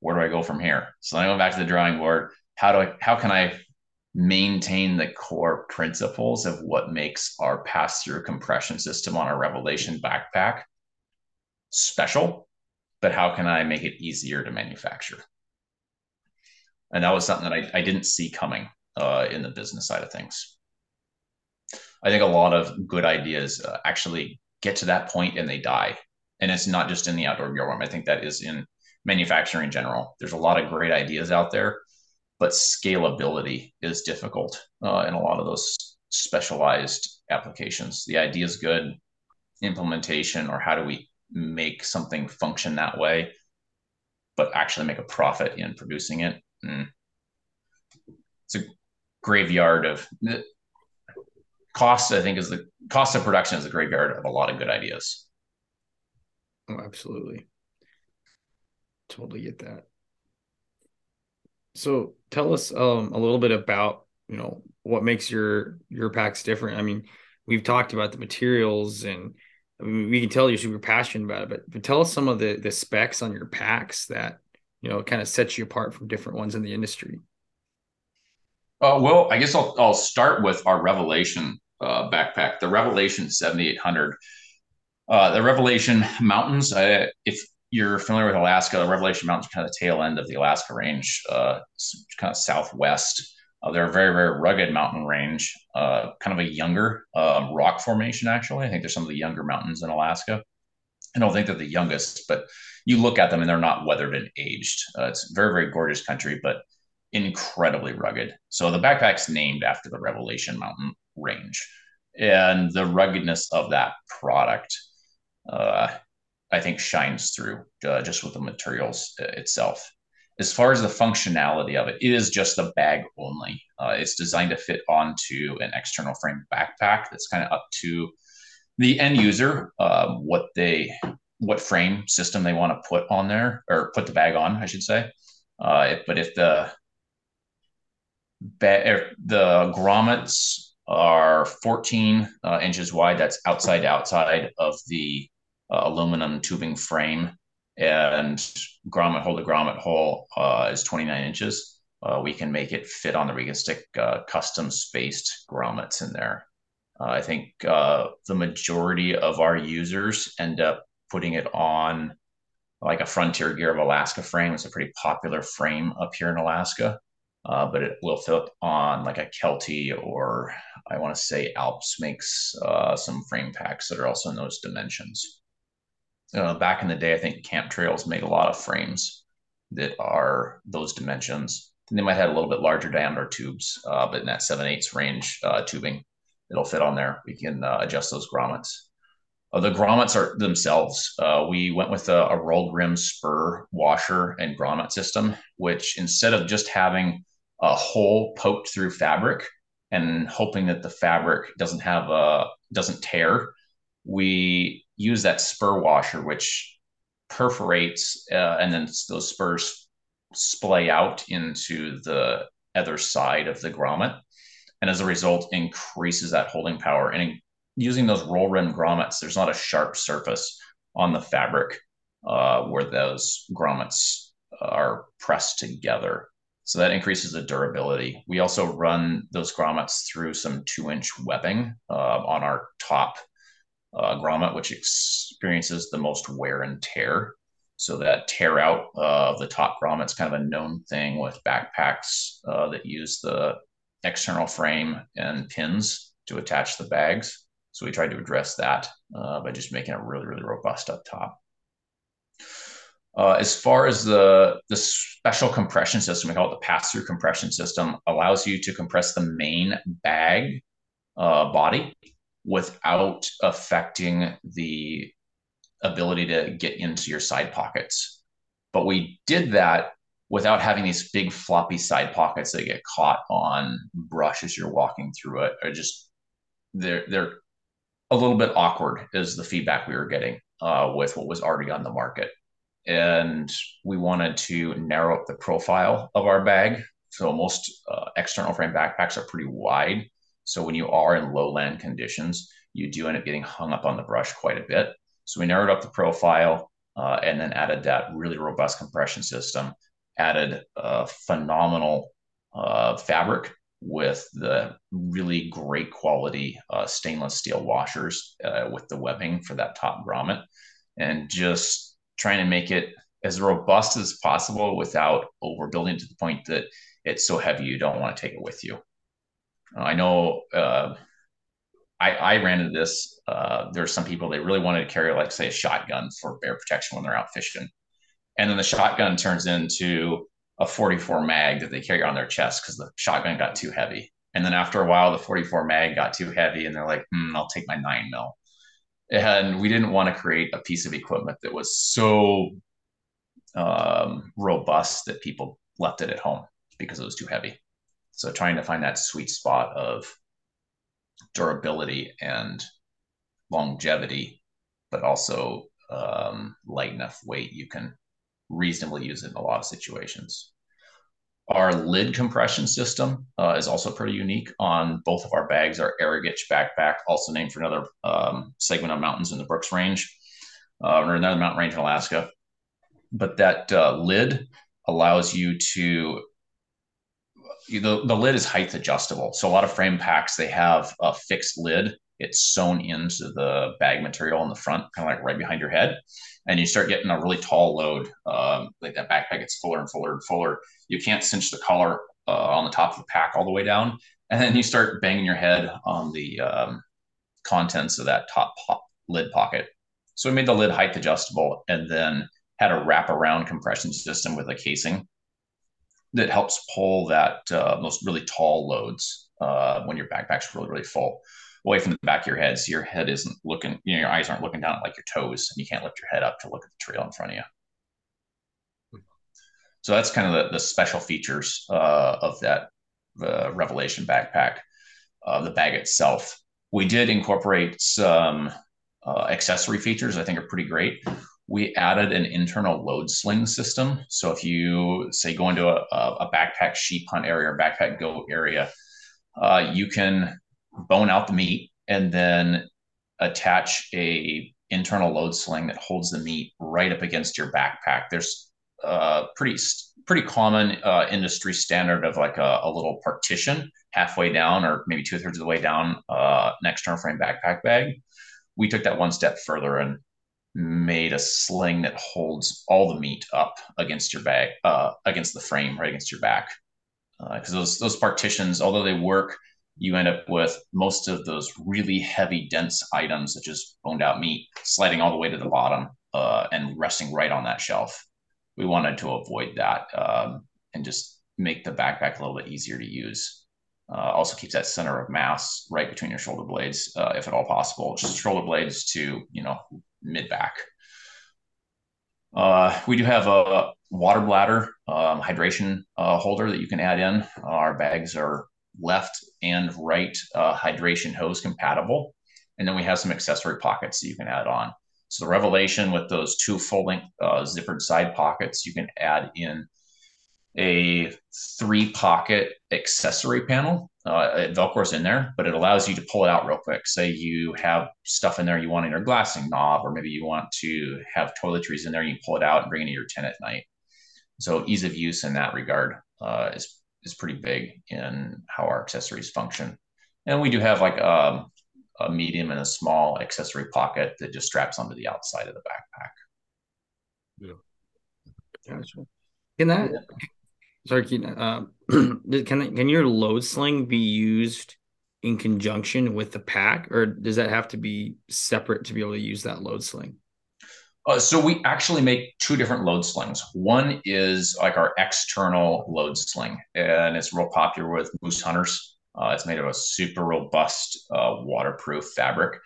where do I go from here? So then I go back to the drawing board. How do I? How can I maintain the core principles of what makes our pass-through compression system on our Revelation backpack special, but how can I make it easier to manufacture? And that was something that I, I didn't see coming uh, in the business side of things. I think a lot of good ideas uh, actually get to that point and they die. And it's not just in the outdoor gear worm. I think that is in manufacturing in general. There's a lot of great ideas out there but scalability is difficult uh, in a lot of those specialized applications. The idea is good, implementation, or how do we make something function that way, but actually make a profit in producing it? Mm. It's a graveyard of cost. I think is the cost of production is a graveyard of a lot of good ideas. Oh, absolutely. Totally get that. So tell us um, a little bit about you know what makes your your packs different. I mean, we've talked about the materials, and I mean, we can tell you're super passionate about it. But, but tell us some of the the specs on your packs that you know kind of sets you apart from different ones in the industry? Uh, well, I guess I'll, I'll start with our Revelation uh, backpack, the Revelation 7800. Uh, the Revelation Mountains, if you're familiar with Alaska, the Revelation Mountains kind of the tail end of the Alaska range, uh, kind of southwest. Uh, they're a very, very rugged mountain range, uh, kind of a younger um, rock formation, actually. I think they're some of the younger mountains in Alaska. I don't think they're the youngest, but you look at them and they're not weathered and aged. Uh, it's very, very gorgeous country, but incredibly rugged. So the backpack's named after the Revelation Mountain range. And the ruggedness of that product, uh, I think, shines through uh, just with the materials uh, itself. As far as the functionality of it, it is just a bag only. Uh, it's designed to fit onto an external frame backpack that's kind of up to the end user uh, what they what frame system they want to put on there or put the bag on, I should say. Uh, but if the if the grommets are 14 uh, inches wide, that's outside outside of the uh, aluminum tubing frame, and grommet hole to grommet hole uh, is 29 inches. Uh, we can make it fit on the We can stick uh, custom spaced grommets in there. Uh, I think uh, the majority of our users end up putting it on like a Frontier Gear of Alaska frame. It's a pretty popular frame up here in Alaska, but it will fit on like a Kelty or I want to say Alps makes some frame packs that are also in those dimensions. Uh, back in the day, I think Camp Trails made a lot of frames that are those dimensions. And they might have a little bit larger diameter tubes, uh, but in that 7 8 range uh, tubing, it'll fit on there. We can uh, adjust those grommets. Uh, the grommets are themselves. Uh, we went with a, a, rolled rim spur washer and grommet system, which instead of just having a hole poked through fabric and hoping that the fabric doesn't have a doesn't tear, we use that spur washer, which perforates uh, and then those spurs splay out into the other side of the grommet and as a result increases that holding power. And using those roll rim grommets, there's not a sharp surface on the fabric uh, where those grommets are pressed together. So that increases the durability. We also run those grommets through some two inch webbing uh, on our top uh, grommet, which experiences the most wear and tear. So that tear out of the top grommet is kind of a known thing with backpacks uh, that use the external frame and pins to attach the bags. So we tried to address that uh, by just making it really, really robust up top. Uh, as far as the, the special compression system, we call it the pass-through compression system, allows you to compress the main bag uh, body without affecting the ability to get into your side pockets. But we did that without having these big floppy side pockets that get caught on brush as you're walking through it. Or just they're they're a little bit awkward is the feedback we were getting uh, with what was already on the market. And we wanted to narrow up the profile of our bag. So most uh, external frame backpacks are pretty wide so when you are in lowland conditions you do end up getting hung up on the brush quite a bit so we narrowed up the profile uh, and then added that really robust compression system added a phenomenal uh, fabric with the really great quality uh, stainless steel washers uh, with the webbing for that top grommet and just trying to make it as robust as possible without overbuilding to the point that it's so heavy you don't want to take it with you. I know uh, I, I, ran into this. Uh, there are some people they really wanted to carry, like say, a shotgun for bear protection when they're out fishing and then the shotgun turns into a 44 mag that they carry on their chest because the shotgun got too heavy. And then after a while, the 44 mag got too heavy, and they're like, hmm, "I'll take my nine mil." And we didn't want to create a piece of equipment that was so um, robust that people left it at home because it was too heavy. So trying to find that sweet spot of durability and longevity, but also um, light enough weight you can reasonably use it in a lot of situations. Our lid compression system uh, is also pretty unique on both of our bags. Our Arrigetch backpack, also named for another um, segment of mountains in the Brooks Range, uh, or another mountain range in Alaska. But that uh, lid allows you to the, the lid is height adjustable. So a lot of frame packs they have a fixed lid. It's sewn into the bag material in the front, kind of like right behind your head, and you start getting a really tall load. Um, like that backpack gets fuller and fuller and fuller. You can't cinch the collar uh, on the top of the pack all the way down, and then you start banging your head on the um, contents of that top po- lid pocket. So we made the lid height adjustable, and then had a wraparound compression system with a casing that helps pull that uh, really tall loads uh, when your backpack's really really full away from the back of your head, so your head isn't looking, you know, your eyes aren't looking down at like your toes, and you can't lift your head up to look at the trail in front of you. So that's kind of the, the special features uh, of that uh, Revelation backpack. Uh, the bag itself, we did incorporate some uh, accessory features. I think are pretty great we added an internal load sling system. So if you say go into a, a backpack sheep hunt area or backpack goat area, uh, you can bone out the meat and then attach a internal load sling that holds the meat right up against your backpack. There's a uh, pretty pretty common uh, industry standard of like a, a, little partition halfway down or maybe two thirds of the way down uh, an external frame backpack bag. We took that one step further and made a sling that holds all the meat up against your back, uh, against the frame, right against your back. Because uh, those those partitions, although they work, you end up with most of those really heavy, dense items, such as boned out meat, sliding all the way to the bottom uh, and resting right on that shelf. We wanted to avoid that um, and just make the backpack a little bit easier to use. Uh, also keeps that center of mass right between your shoulder blades, uh, if at all possible. Just shoulder blades to you know mid back. Uh, we do have a water bladder um, hydration uh, holder that you can add in. Our bags are left and right uh, hydration hose compatible. And then we have some accessory pockets that you can add on. So the Revelation with those two full length uh, zippered side pockets, you can add in a three pocket accessory panel. Uh, it Velcro's in there, but it allows you to pull it out real quick. Say you have stuff in there you want in your glassing knob, or maybe you want to have toiletries in there, you pull it out and bring it to your tent at night. So ease of use in that regard uh, is is pretty big in how our accessories function. And we do have like a, um, a medium and a small accessory pocket that just straps onto the outside of the backpack. Yeah. Gotcha. Can that sorry, uh, (clears throat) can can your load sling be used in conjunction with the pack, or does that have to be separate to be able to use that load sling? Uh, so we actually make two different load slings. One is like our external load sling, and it's real popular with moose hunters. Uh, it's made of a super robust, uh, waterproof fabric.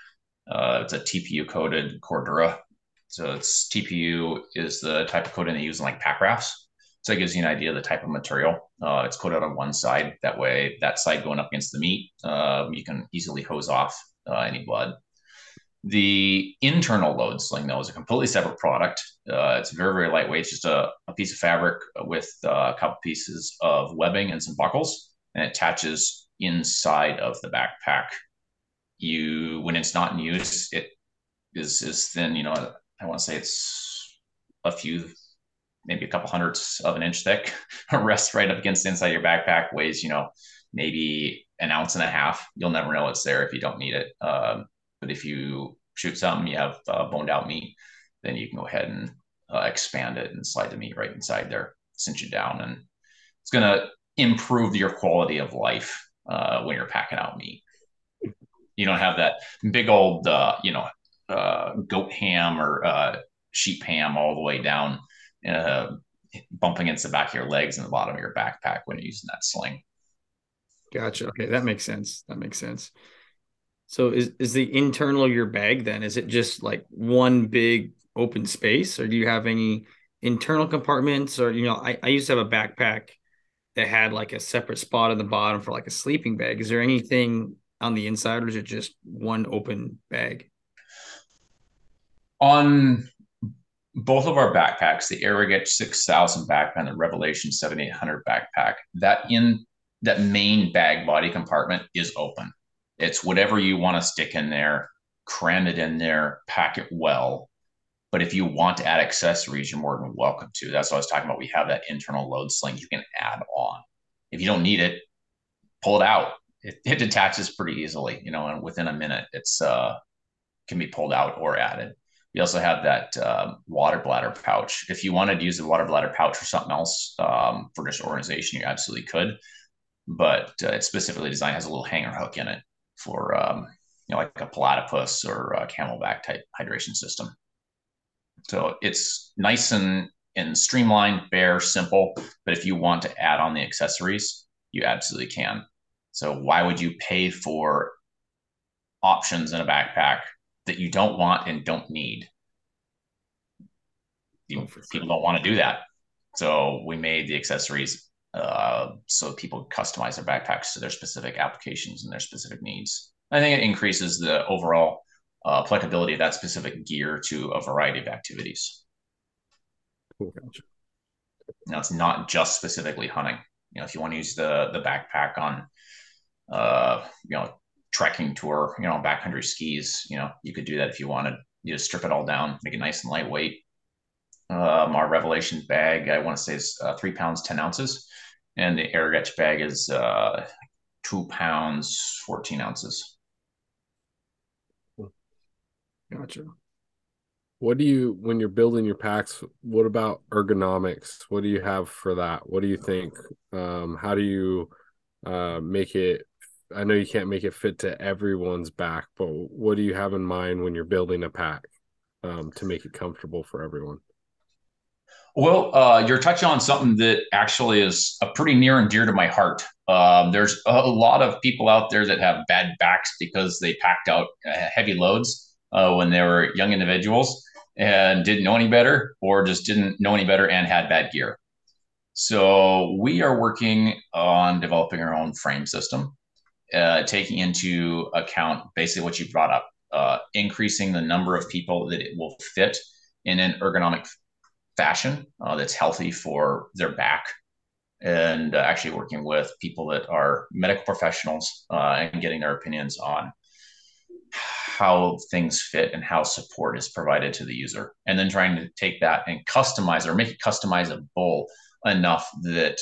Uh, it's a TPU coated Cordura. So it's TPU is the type of coating they use in like pack rafts. So it gives you an idea of the type of material. Uh, it's coated on one side. That way, that side going up against the meat, uh, you can easily hose off uh, any blood. The internal load sling, though, is a completely separate product. Uh, it's very, very lightweight. It's just a, a piece of fabric with uh, a couple pieces of webbing and some buckles, and it attaches inside of the backpack. You, when it's not in use, it is is thin. You know, I want to say it's a few maybe a couple hundredths of an inch thick, (laughs) rests right up against the inside of your backpack, weighs, you know, maybe an ounce and a half. You'll never know it's there if you don't need it. Um, but if you shoot something, you have uh, boned out meat, then you can go ahead and uh, expand it and slide the meat right inside there, cinch it down, and it's going to improve your quality of life uh, when you're packing out meat. You don't have that big old, uh, you know, uh, goat ham or uh, sheep ham all the way down uh, bump against the back of your legs and the bottom of your backpack when you're using that sling. Gotcha. Okay, that makes sense. That makes sense. So is is the internal of your bag then? Is it just like one big open space, or do you have any internal compartments? Or you know, I, I used to have a backpack that had like a separate spot at the bottom for like a sleeping bag. Is there anything on the inside, or is it just one open bag? On both of our backpacks, the Arrigetch 6000 backpack and the Revelation 7800 backpack, that in that main bag body compartment is open. It's whatever you want to stick in there, cram it in there, pack it well. But if you want to add accessories, you're more than welcome to. That's what I was talking about. We have that internal load sling you can add on. If you don't need it, pull it out. It, it detaches pretty easily, you know, and within a minute, it's uh, can be pulled out or added. We also have that uh, water bladder pouch. If you wanted to use the water bladder pouch for something else um, for this organization, you absolutely could. But uh, it's specifically designed has a little hanger hook in it for um, you know like a platypus or a CamelBak type hydration system. So it's nice and and streamlined, bare, simple. But if you want to add on the accessories, you absolutely can. So why would you pay for options in a backpack that you don't want and don't need? You, oh, people don't want to do that. So we made the accessories uh, so people customize their backpacks to their specific applications and their specific needs. I think it increases the overall uh, applicability of that specific gear to a variety of activities. Cool. Gotcha. Now it's not just specifically hunting. You know, if you want to use the the backpack on, uh, you know, trekking tour, you know, backcountry skis, you know, you could do that if you wanted. You just strip it all down, make it nice and lightweight. Um, our Revelation bag, I want to say is uh, three pounds ten ounces, and the Arrigetch bag is uh, two pounds fourteen ounces. Gotcha. What do you when you're building your packs? What about ergonomics? What do you have for that? What do you think? Um, how do you uh, make it? I know you can't make it fit to everyone's back, but what do you have in mind when you're building a pack um, to make it comfortable for everyone? Well, uh, you're touching on something that actually is a pretty near and dear to my heart. Um, there's a lot of people out there that have bad backs because they packed out uh, heavy loads uh, when they were young individuals and didn't know any better or just didn't know any better and had bad gear. So we are working on developing our own frame system, uh, taking into account basically what you brought up, uh, increasing the number of people that it will fit in an ergonomic fashion uh, that's healthy for their back. And uh, actually working with people that are medical professionals uh, and getting their opinions on how things fit and how support is provided to the user and then trying to take that and customize or make it customizable enough that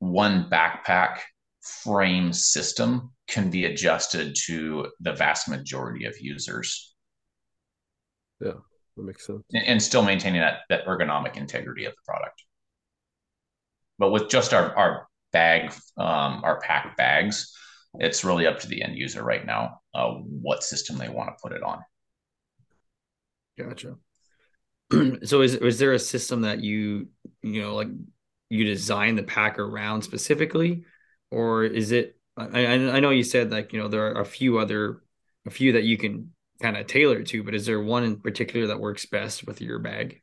one backpack frame system can be adjusted to the vast majority of users yeah that makes sense and, and still maintaining that that ergonomic integrity of the product but with just our our bag um, our pack bags it's really up to the end user right now uh, what system they want to put it on. Gotcha. (clears throat) so is is there a system that you you know like you design the pack around specifically, or is it? I I know you said like you know there are a few other a few that you can kind of tailor to, but is there one in particular that works best with your bag?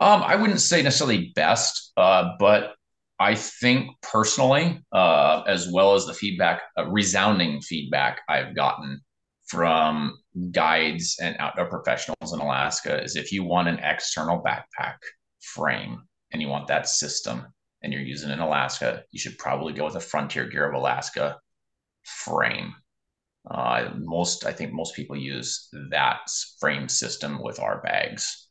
Um, I wouldn't say necessarily best, uh, but I think personally, uh, as well as the feedback, uh, resounding feedback I've gotten from guides and outdoor professionals in Alaska is if you want an external backpack frame and you want that system and you're using in Alaska, you should probably go with a Frontier Gear of Alaska frame. Uh, most, I think most people use that frame system with our bags.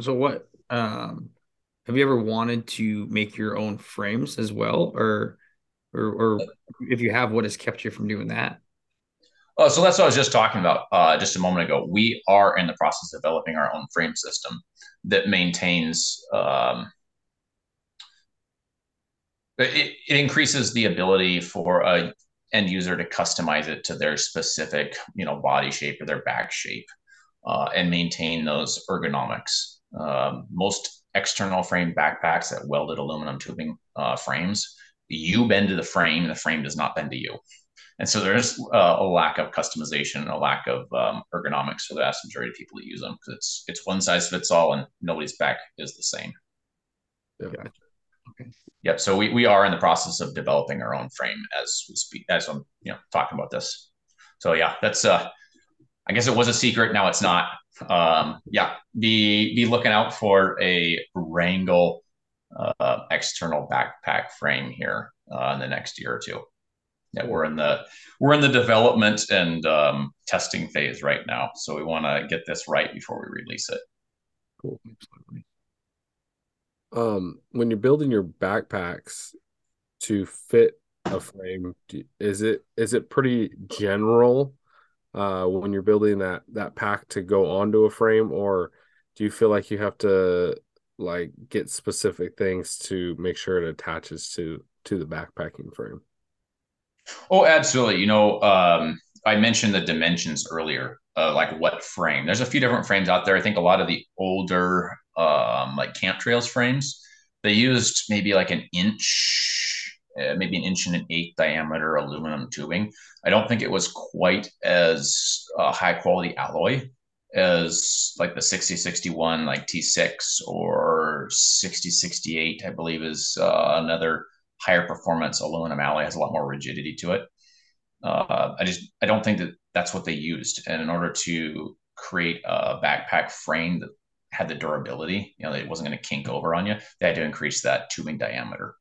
So what, um, have you ever wanted to make your own frames as well or or, or if you have what has kept you from doing that Oh, so that's what I was just talking about uh, just a moment ago. We are in the process of developing our own frame system that maintains. Um, it, it increases the ability for a end user to customize it to their specific, you know, body shape or their back shape, uh, and maintain those ergonomics. Um, most external frame backpacks that welded aluminum tubing uh, frames, you bend to the frame, the frame does not bend to you. And so there's uh, a lack of customization, a lack of um, ergonomics for the vast majority of people that use them because it's it's one size fits all, and nobody's back is the same. Yeah. Okay. Yep. So we, we are in the process of developing our own frame as we speak, as I'm you know talking about this. So yeah, that's uh, I guess it was a secret. Now it's not um, yeah, be be looking out for a Wrangell uh, external backpack frame here uh, in the next year or two. Yeah, we're in the we're in the development and um, testing phase right now. So we want to get this right before we release it. Cool. Absolutely. Um, when you're building your backpacks to fit a frame, is it is it pretty general uh, when you're building that that pack to go onto a frame, or do you feel like you have to like get specific things to make sure it attaches to to the backpacking frame? Oh, absolutely. You know, um, I mentioned the dimensions earlier, uh, like what frame. There's a few different frames out there. I think a lot of the older, um, like camp trails frames, they used maybe like an inch, uh, maybe an inch and an eighth diameter aluminum tubing. I don't think it was quite as uh, high quality alloy as like the 6061 like T6 or 6068 I believe is uh, another higher performance aluminum alloy has a lot more rigidity to it. Uh, I just I don't think that that's what they used, and in order to create a backpack frame that had the durability, you know, it wasn't going to kink over on you, they had to increase that tubing diameter.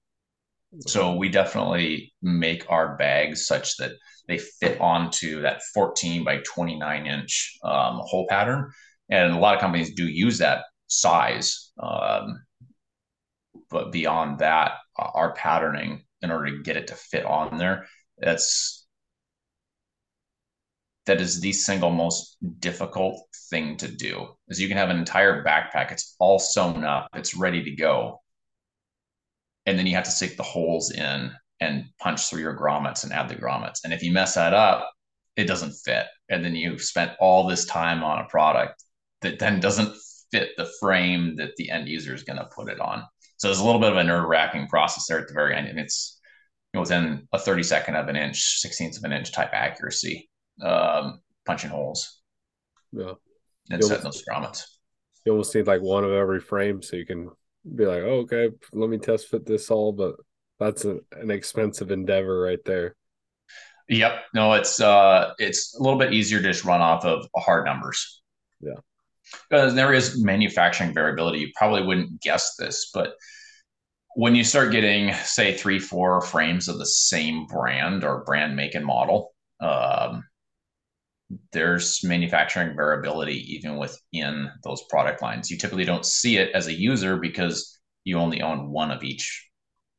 So we definitely make our bags such that they fit onto that 14 by 29 inch um, hole pattern, and a lot of companies do use that size. Um, but beyond that, Uh, our patterning in order to get it to fit on there, that's that is the single most difficult thing to do. Is you can have an entire backpack, it's all sewn up, it's ready to go, and then you have to stick the holes in and punch through your grommets and add the grommets. And if you mess that up, it doesn't fit. And then you've spent all this time on a product that then doesn't fit the frame that the end user is going to put it on. So there's a little bit of a nerve wracking process there at the very end. And it's you know, within a 32nd of an inch, 16th of an inch type accuracy, um, punching holes. Yeah. And setting those grommets. You almost need like one of every frame so you can be like, oh, okay, let me test fit this all, but that's a, an expensive endeavor right there. Yep. No, it's uh it's a little bit easier to just run off of hard numbers. Because there is manufacturing variability. You probably wouldn't guess this, but when you start getting, say, three, four frames of the same brand or brand make and model, um, there's manufacturing variability even within those product lines. You typically don't see it as a user because you only own one of each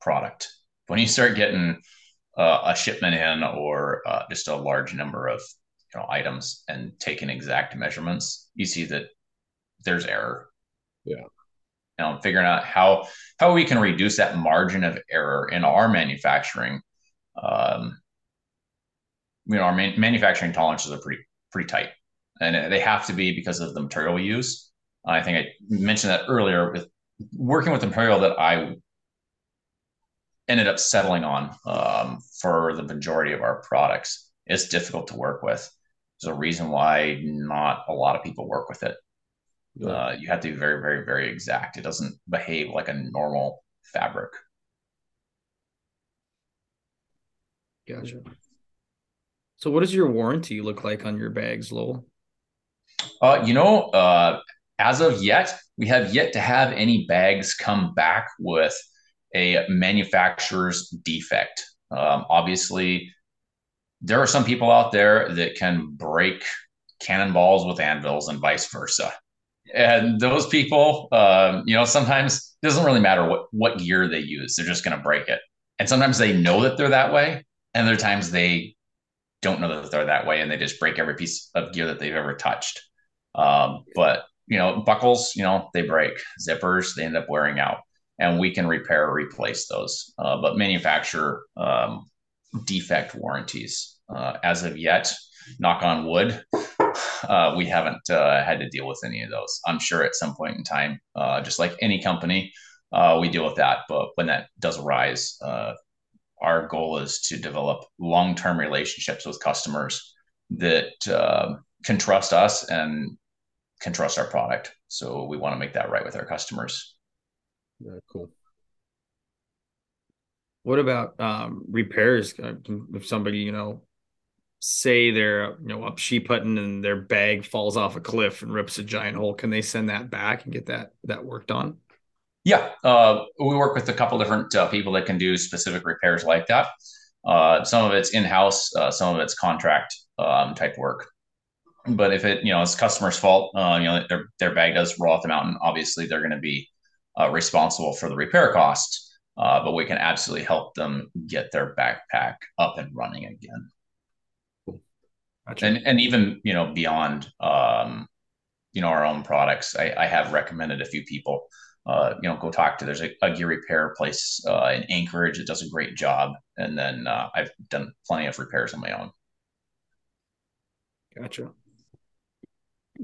product. When you start getting uh, a shipment in or uh, just a large number of you know items and taking exact measurements, you see that there's error. Yeah. You know, figuring out how how we can reduce that margin of error in our manufacturing. Um, you know, our man- manufacturing tolerances are pretty pretty tight, and they have to be because of the material we use. I think I mentioned that earlier with working with the material that I ended up settling on um, for the majority of our products. It's difficult to work with. There's a reason why not a lot of people work with it. Yeah. Uh, you have to be very, very, very exact. It doesn't behave like a normal fabric. Gotcha. So, what does your warranty look like on your bags, Lowell? Uh, you know, uh, as of yet, we have yet to have any bags come back with a manufacturer's defect. Um, obviously, there are some people out there that can break cannonballs with anvils and vice versa. And those people, um, you know, sometimes it doesn't really matter what, what gear they use, they're just going to break it. And sometimes they know that they're that way. And other times they don't know that they're that way and they just break every piece of gear that they've ever touched. Um, but, you know, buckles, you know, they break, zippers, they end up wearing out and we can repair or replace those. Uh, but manufacturer um, defect warranties, uh, as of yet, knock on wood, uh, we haven't uh, had to deal with any of those. I'm sure at some point in time, uh, just like any company, uh, we deal with that. But when that does arise, our goal is to develop long-term relationships with customers that can trust us and can trust our product. So we want to make that right with our customers. Yeah, cool. What about um, repairs? Uh, if somebody, you know, say they're you know up sheep hunting and their bag falls off a cliff and rips a giant hole, can they send that back and get that that worked on? Yeah, uh, we work with a couple different uh, people that can do specific repairs like that. Uh, some of it's in house, uh, some of it's contract um, type work. But if it, you know, it's customer's fault, uh, you know, their their bag does roll off the mountain. Obviously, they're going to be uh, responsible for the repair cost. But we can absolutely help them get their backpack up and running again. Gotcha. And and even you know beyond um, you know our own products, I, I have recommended a few people. Uh, you know, go talk to. There's a, a gear repair place uh, in Anchorage that does a great job, and then uh, I've done plenty of repairs on my own. Gotcha.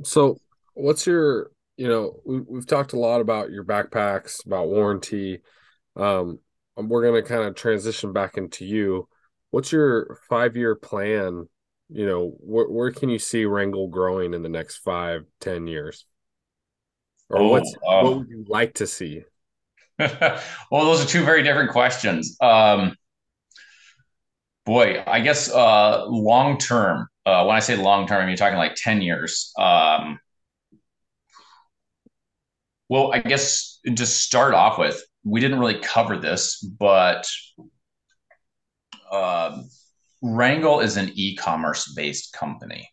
So, what's your you know we, we've talked a lot about your backpacks, about warranty. Um, we're going to kind of transition back into you. What's your five year plan? You know, where, where can you see Wrangell growing in the next five, ten years? Or oh, what's um, what would you like to see? (laughs) well, those are two very different questions. Um, boy, I guess uh, long term. Uh, when I say long term, I mean talking like ten years. Um, well, I guess to start off with, we didn't really cover this, but uh, Wrangell is an e-commerce based company,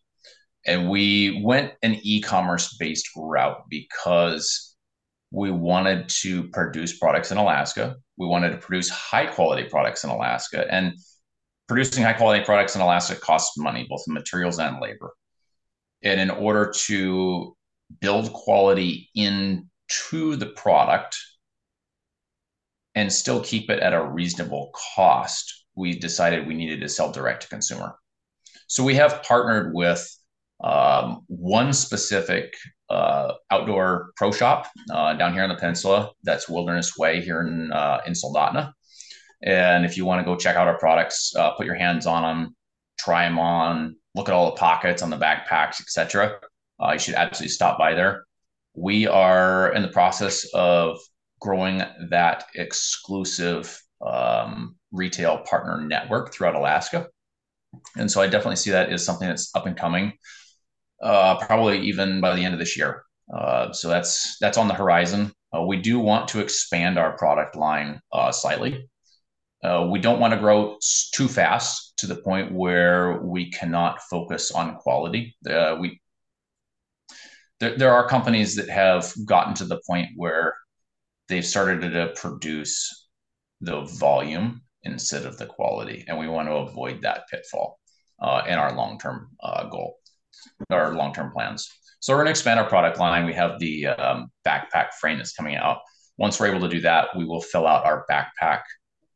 and we went an e-commerce based route because we wanted to produce products in Alaska. We wanted to produce high quality products in Alaska, and producing high quality products in Alaska costs money, both in materials and labor. And in order to build quality into the product and still keep it at a reasonable cost, we decided we needed to sell direct to consumer. So we have partnered with um, one specific uh, outdoor pro shop uh, down here in the peninsula. That's Wilderness Way here in uh, in Soldotna. And if you want to go check out our products, uh, put your hands on them, try them on, look at all the pockets on the backpacks, etc. Uh, you should absolutely stop by there. We are in the process of growing that exclusive um, retail partner network throughout Alaska. And so I definitely see that as something that's up and coming, uh, probably even by the end of this year. Uh, so that's that's on the horizon. Uh, we do want to expand our product line uh, slightly. Uh, we don't want to grow too fast to the point where we cannot focus on quality. Uh, we there, there are companies that have gotten to the point where they've started to produce the volume instead of the quality, and we want to avoid that pitfall uh, in our long-term uh, goal, our long-term plans. So we're going to expand our product line. We have the um, backpack frame that's coming out. Once we're able to do that, we will fill out our backpack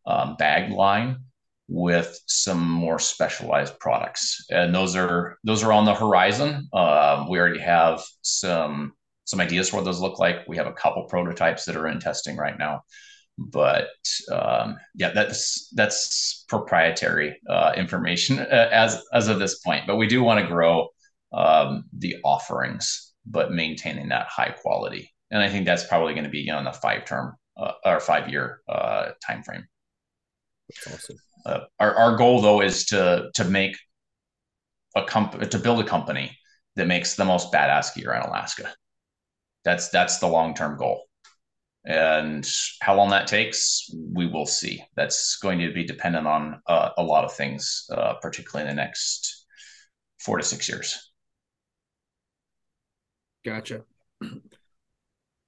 um, bag line with some more specialized products, and those are those are on the horizon. Um, we already have some some ideas for what those look like. We have a couple prototypes that are in testing right now, but um, yeah, that's that's proprietary uh, information uh, as as of this point. But we do want to grow um, the offerings, but maintaining that high quality. And I think that's probably going to be on the five term uh, or five year uh, time frame. Awesome. Uh, our our goal though is to to make a company to build a company that makes the most badass gear in Alaska. That's that's the long term goal. And how long that takes, we will see. That's going to be dependent on uh, a lot of things, uh, particularly in the next four to six years. Gotcha. (clears throat)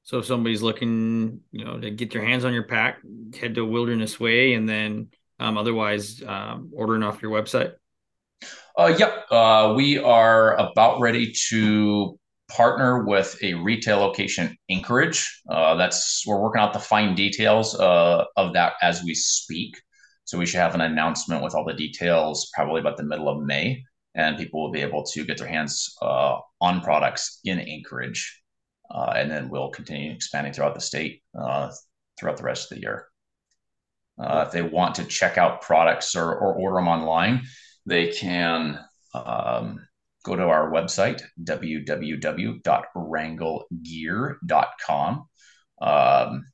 So if somebody's looking, you know, to get their hands on your pack, head to Wilderness Way, and then um, otherwise um, ordering off your website. Uh, yep, uh, we are about ready to partner with a retail location Anchorage. Uh, that's we're working out the fine details uh, of that as we speak. So we should have an announcement with all the details probably about the middle of May, and people will be able to get their hands uh, on products in Anchorage, uh, and then we'll continue expanding throughout the state uh, throughout the rest of the year. Uh, if they want to check out products or, or order them online, they can. Um, go to our website, www.wrangellgear.com. Um,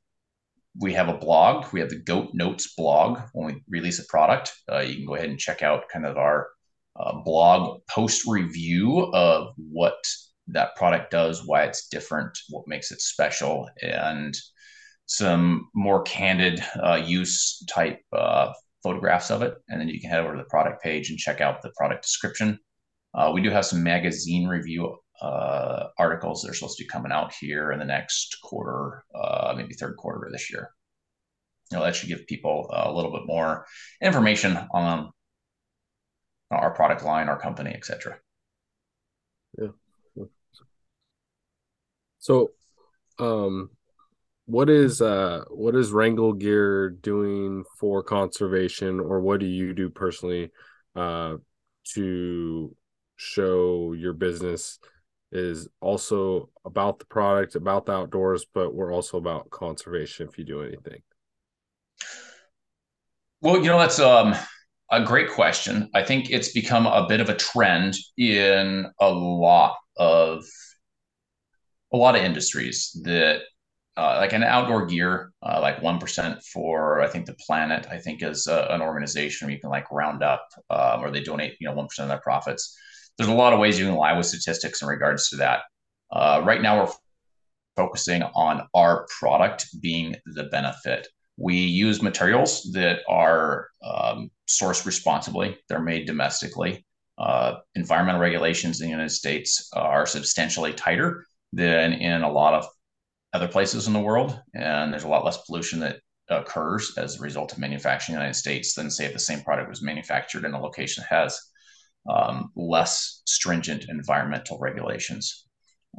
we have a blog. We have the Goat Notes blog. When we release a product, uh, you can go ahead and check out kind of our uh, blog post review of what that product does, why it's different, what makes it special, and some more candid uh, use type uh, photographs of it, and then you can head over to the product page and check out the product description. Uh, we do have some magazine review uh, articles that are supposed to be coming out here in the next quarter, uh, maybe third quarter of this year. You know, that should give people a little bit more information on our product line, our company, etc. Yeah. So, um, what is uh what is Wrangell Gear doing for conservation, or what do you do personally uh to show your business is also about the product, about the outdoors, but we're also about conservation if you do anything? Well, you know, that's um a great question. I think it's become a bit of a trend in a lot of a lot of industries that uh, like an outdoor gear, uh, like 1% for, I think the planet, I think is uh, an organization where you can like round up um, or they donate, you know, 1% of their profits. There's a lot of ways you can lie with statistics in regards to that. Uh, right now, we're focusing on our product being the benefit. We use materials that are um, sourced responsibly. They're made domestically. Uh, environmental regulations in the United States are substantially tighter than in a lot of other places in the world, and there's a lot less pollution that occurs as a result of manufacturing in the United States than say if the same product was manufactured in a location that has um, less stringent environmental regulations.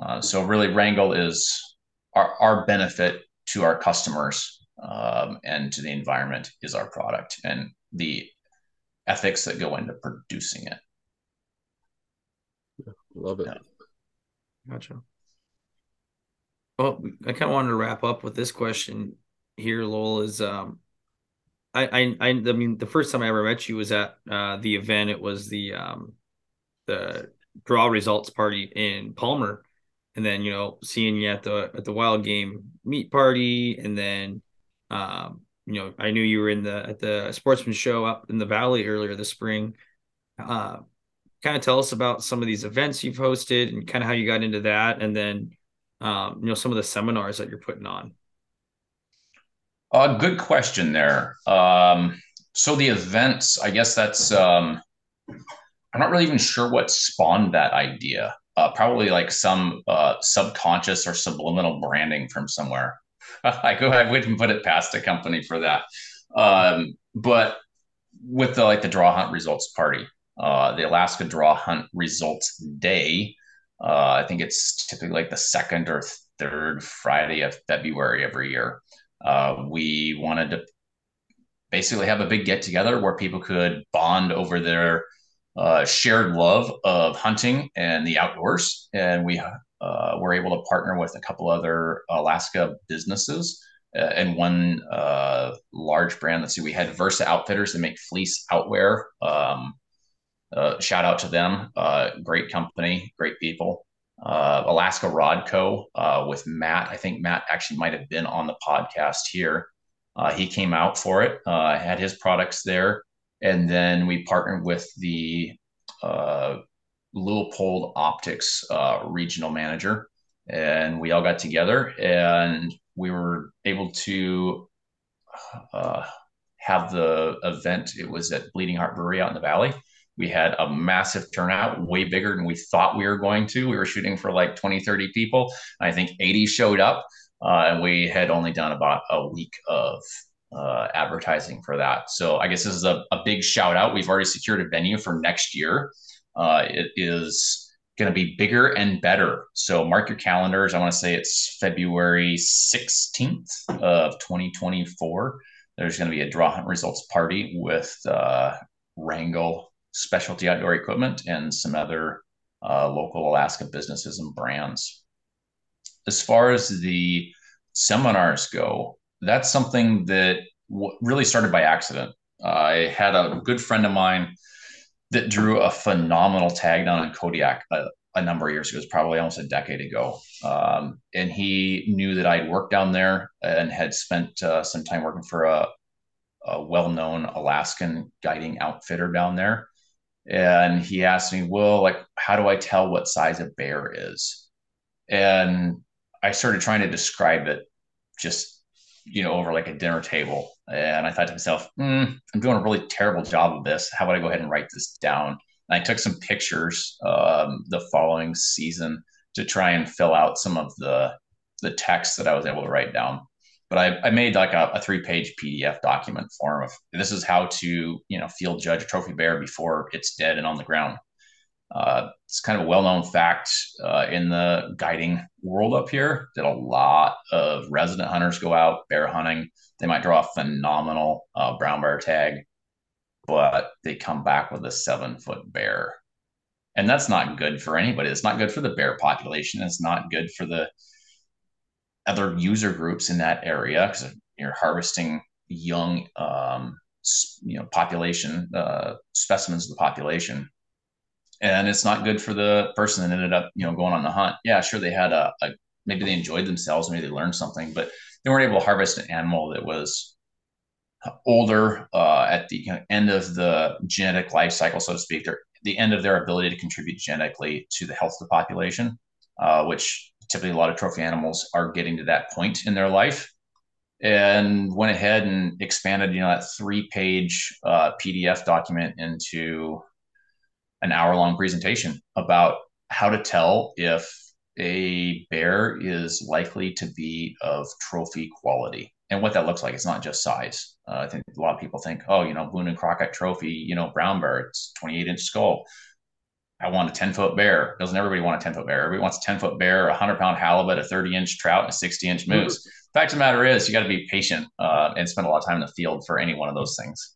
Uh, so really, Wrangell is our, our benefit to our customers um, and to the environment is our product and the ethics that go into producing it. Love it. Yeah. Gotcha. Well, I kind of wanted to wrap up with this question here, Lowell. Is um, I, I, I mean, the first time I ever met you was at uh, the event. It was the um, the draw results party in Palmer, and then you know seeing you at the at the wild game meet party, and then um, you know, I knew you were in the at the sportsman show up in the valley earlier this spring. Uh, kind of tell us about some of these events you've hosted and kind of how you got into that, and then um, you know some of the seminars that you're putting on. A uh, good question there. Um, so the events, I guess that's um, I'm not really even sure what spawned that idea. Uh, probably like some uh, subconscious or subliminal branding from somewhere. (laughs) I go, I wouldn't put it past a company for that. Um, but with the like the draw hunt results party, uh, the Alaska Draw Hunt Results Day, uh, I think it's typically like the second or third Friday of February every year. Uh, we wanted to basically have a big get together where people could bond over their uh, shared love of hunting and the outdoors. And we uh, we're able to partner with a couple other Alaska businesses uh, and one uh, large brand. Let's see, we had Versa Outfitters that make fleece outwear. Um, shout out to them. Great company, great people. Uh, Alaska Rod Co. with Matt. I think Matt actually might have been on the podcast here. he came out for it, had his products there. And then we partnered with the Leupold Optics uh, regional manager, and we all got together and we were able to uh, have the event. It was at Bleeding Heart Brewery out in the valley. We had a massive turnout, way bigger than we thought we were going to. We were shooting for like 20, 30 people. I think 80 showed up, uh, and we had only done about a week of uh, advertising for that. So I guess this is a, a big shout out. We've already secured a venue for next year. Uh, it is going to be bigger and better. So mark your calendars. I want to say it's February 16th of 2024. There's going to be a draw hunt results party with uh, Wrangell Specialty Outdoor Equipment and some other uh, local Alaska businesses and brands. As far as the seminars go, that's something that w- really started by accident. I had a good friend of mine that drew a phenomenal tag down in Kodiak a, a number of years ago. It was probably almost a decade ago. Um, and he knew that I'd worked down there and had spent uh, some time working for a, a well-known Alaskan guiding outfitter down there. And he asked me, "Well, like, how do I tell what size a bear is?" And I started trying to describe it just you know, over like a dinner table. And I thought to myself, mm, I'm doing a really terrible job of this. How about I go ahead and write this down? And I took some pictures um, the following season to try and fill out some of the the text that I was able to write down. But I, I made like a, a three page PDF document form of this is how to you know field judge a trophy bear before it's dead and on the ground. Uh, it's kind of a well known fact uh, in the guiding world up here that a lot of resident hunters go out bear hunting. They might draw a phenomenal uh, brown bear tag, but they come back with a seven foot bear. And that's not good for anybody. It's not good for the bear population. It's not good for the other user groups in that area because you're harvesting young, um, you know, population uh, specimens of the population. And it's not good for the person that ended up you know going on the hunt. Yeah sure they had a, a maybe they enjoyed themselves maybe they learned something but they weren't able to harvest an animal that was older uh, at the you know, end of the genetic life cycle so to speak they're the end of their ability to contribute genetically to the health of the population uh, which typically a lot of trophy animals are getting to that point in their life and went ahead and expanded you know that three page uh, pdf document into an hour long presentation about how to tell if a bear is likely to be of trophy quality and what that looks like. It's not just size. Uh, I think a lot of people think, oh, you know, Boone and Crockett trophy, you know, brown bear, it's 28 inch skull. I want a 10 foot bear. Doesn't everybody want a 10 foot bear? Everybody wants a 10 foot bear, a 100 pound halibut, a 30 inch trout, and a 60 inch mm-hmm. moose. Mm-hmm. Fact of the matter is, you got to be patient uh, and spend a lot of time in the field for any one of those things.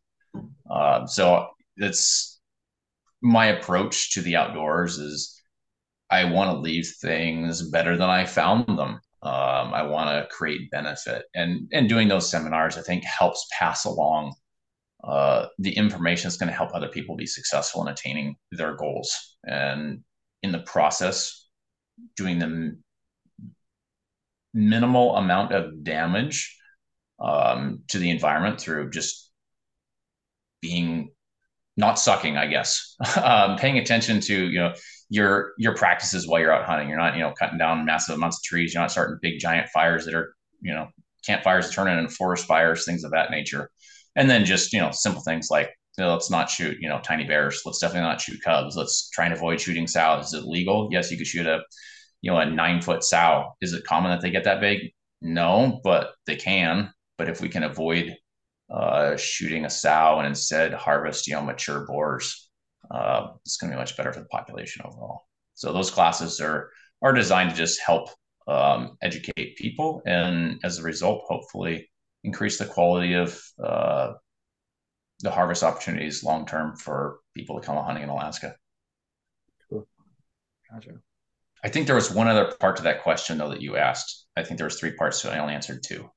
Uh, so it's my approach to the outdoors is I want to leave things better than I found them. Um, I want to create benefit, and and doing those seminars, I think, helps pass along uh, the information that's going to help other people be successful in attaining their goals, and in the process, doing them minimal amount of damage um, to the environment through just being not sucking, I guess. (laughs) um, paying attention to you know your your practices while you're out hunting. You're not you know cutting down massive amounts of trees. You're not starting big giant fires that are you know campfires turning into forest fires, things of that nature. And then just you know simple things like you know, let's not shoot you know tiny bears. Let's definitely not shoot cubs. Let's try and avoid shooting sows. Is it legal? Yes, you could shoot a you know a nine foot sow. Is it common that they get that big? No, but they can. But if we can avoid uh, shooting a sow and instead harvest you know mature boars uh, it's going to be much better for the population overall so those classes are are designed to just help um, educate people and as a result hopefully increase the quality of uh, the harvest opportunities long term for people to come hunting in alaska cool gotcha i think there was one other part to that question though that you asked i think there was three parts so i only answered two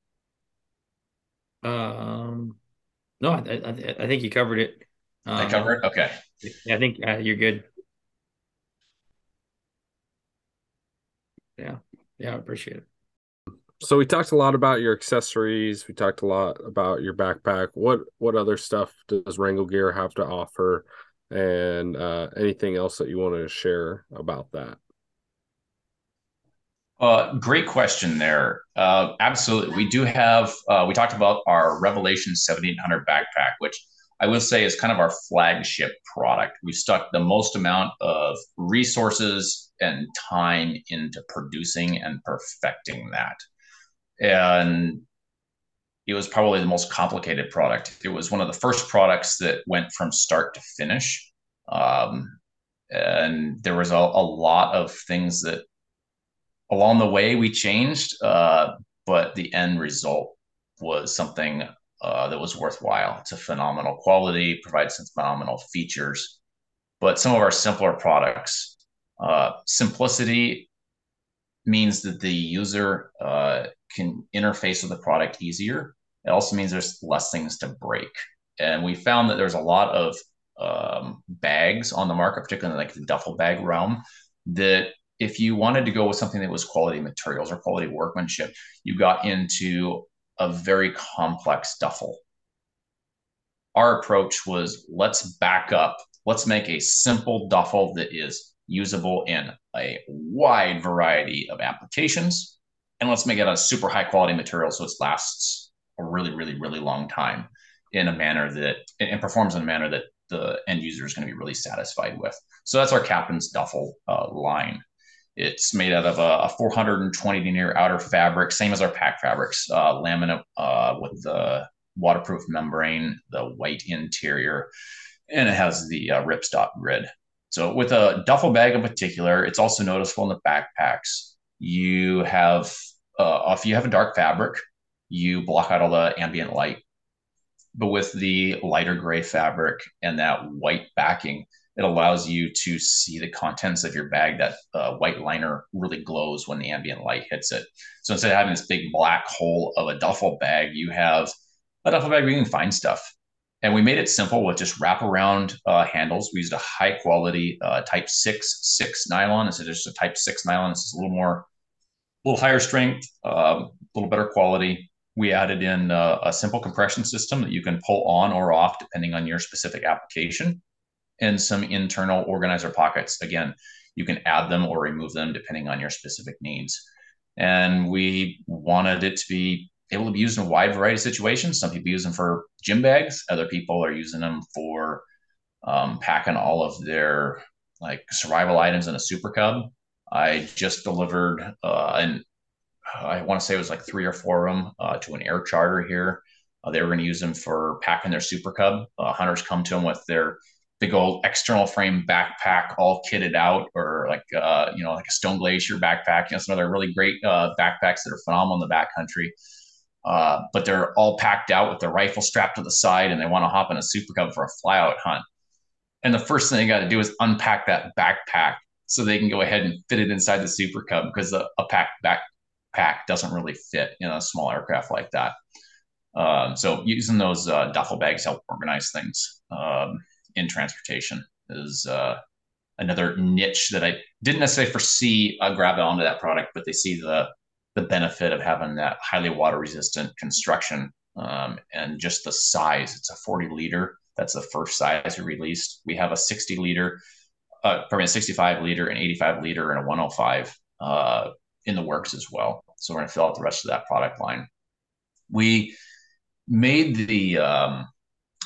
um, no, I, I, I think you covered it. Um, I covered it. Okay. I think uh, you're good. Yeah, yeah, I appreciate it. So we talked a lot about your accessories. We talked a lot about your backpack. What what other stuff does Wrangell Gear have to offer, and uh, anything else that you want to share about that? Uh, great question there. Uh, absolutely. We do have, uh, we talked about our Revelation 7800 backpack, which I will say is kind of our flagship product. We've stuck the most amount of resources and time into producing and perfecting that. And it was probably the most complicated product. It was one of the first products that went from start to finish. Um, and there was a, a lot of things that along the way we changed, uh, but the end result was something uh, that was worthwhile. It's a phenomenal quality, provides some phenomenal features. But some of our simpler products, uh, simplicity means that the user uh, can interface with the product easier. It also means there's less things to break. And we found that there's a lot of um, bags on the market, particularly like the duffel bag realm, that if you wanted to go with something that was quality materials or quality workmanship, you got into a very complex duffel. Our approach was let's back up, let's make a simple duffel that is usable in a wide variety of applications and let's make it a super high quality material so it lasts a really, really, really long time in a manner that and performs in a manner that the end user is going to be really satisfied with. So that's our Captain's Duffel uh, line. It's made out of a, a 420 denier outer fabric, same as our pack fabrics, uh, laminate uh, with the waterproof membrane, the white interior, and it has the uh, ripstop grid. So with a duffel bag in particular, it's also noticeable in the backpacks. You have, uh, if you have a dark fabric, you block out all the ambient light. But with the lighter gray fabric and that white backing, it allows you to see the contents of your bag. That uh, white liner really glows when the ambient light hits it. So instead of having this big black hole of a duffel bag, you have a duffel bag where you can find stuff. And we made it simple with just wraparound uh, handles. We used a high quality uh, Type Six six nylon instead of just a Type Six nylon. It's a little more, a little higher strength, um, a uh, little better quality. We added in uh, a simple compression system that you can pull on or off depending on your specific application and some internal organizer pockets. Again, you can add them or remove them depending on your specific needs. And we wanted it to be able to be used in a wide variety of situations. Some people use them for gym bags. Other people are using them for um, packing all of their like survival items in a super cub. I just delivered, uh, and I want to say it was like three or four of them uh, to an air charter here. Uh, they were going to use them for packing their super cub. Uh, hunters come to them with their big old external frame backpack all kitted out or like uh, you know like a stone glacier backpack you know some other really great uh, backpacks that are phenomenal in the backcountry uh, but they're all packed out with their rifle strapped to the side and they want to hop in a super cub for a flyout hunt. And the first thing they got to do is unpack that backpack so they can go ahead and fit it inside the super cub because a, a packed backpack doesn't really fit in a small aircraft like that. Um, so using those uh, duffel bags help organize things um, in transportation is uh, another niche that I didn't necessarily foresee uh, grab onto that product, but they see the the benefit of having that highly water resistant construction um, and just the size. It's a 40 liter. That's the first size we released. We have a 60 liter, uh, a 65 liter, an 85 liter, and a 105 uh, in the works as well. So we're going to fill out the rest of that product line. We made the um,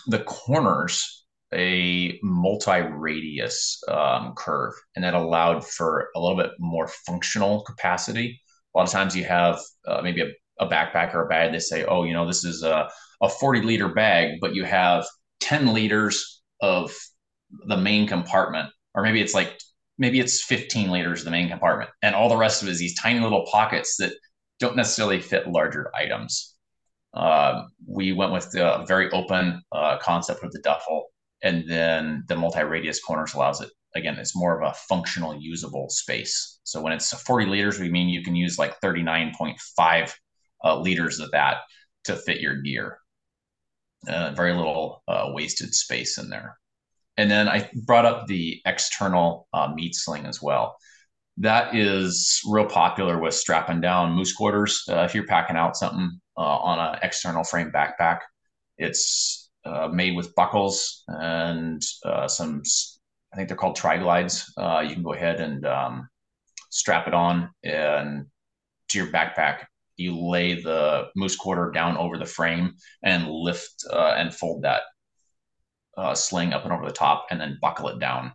the corners a multi-radius um, curve, and that allowed for a little bit more functional capacity. A lot of times you have uh, maybe a, a backpack or a bag. They say, "Oh, you know, this is a, a 40 liter bag," but you have 10 liters of the main compartment, or maybe it's like maybe it's 15 liters of the main compartment, and all the rest of it is these tiny little pockets that don't necessarily fit larger items. Uh, we went with a very open uh, concept with the duffel and then the multi-radius corners allows it again it's more of a functional usable space. So when it's 40 liters we mean you can use like 39.5 uh, liters of that to fit your gear. Uh, very little uh, wasted space in there. And then i brought up the external uh, meat sling as well. That is real popular with strapping down moose quarters. Uh, if you're packing out something uh, on an external frame backpack it's made with buckles and some, I think they're called triglides. Uh, you can go ahead and um, strap it on and to your backpack. You lay the moose quarter down over the frame and lift uh, and fold that uh, sling up and over the top, and then buckle it down.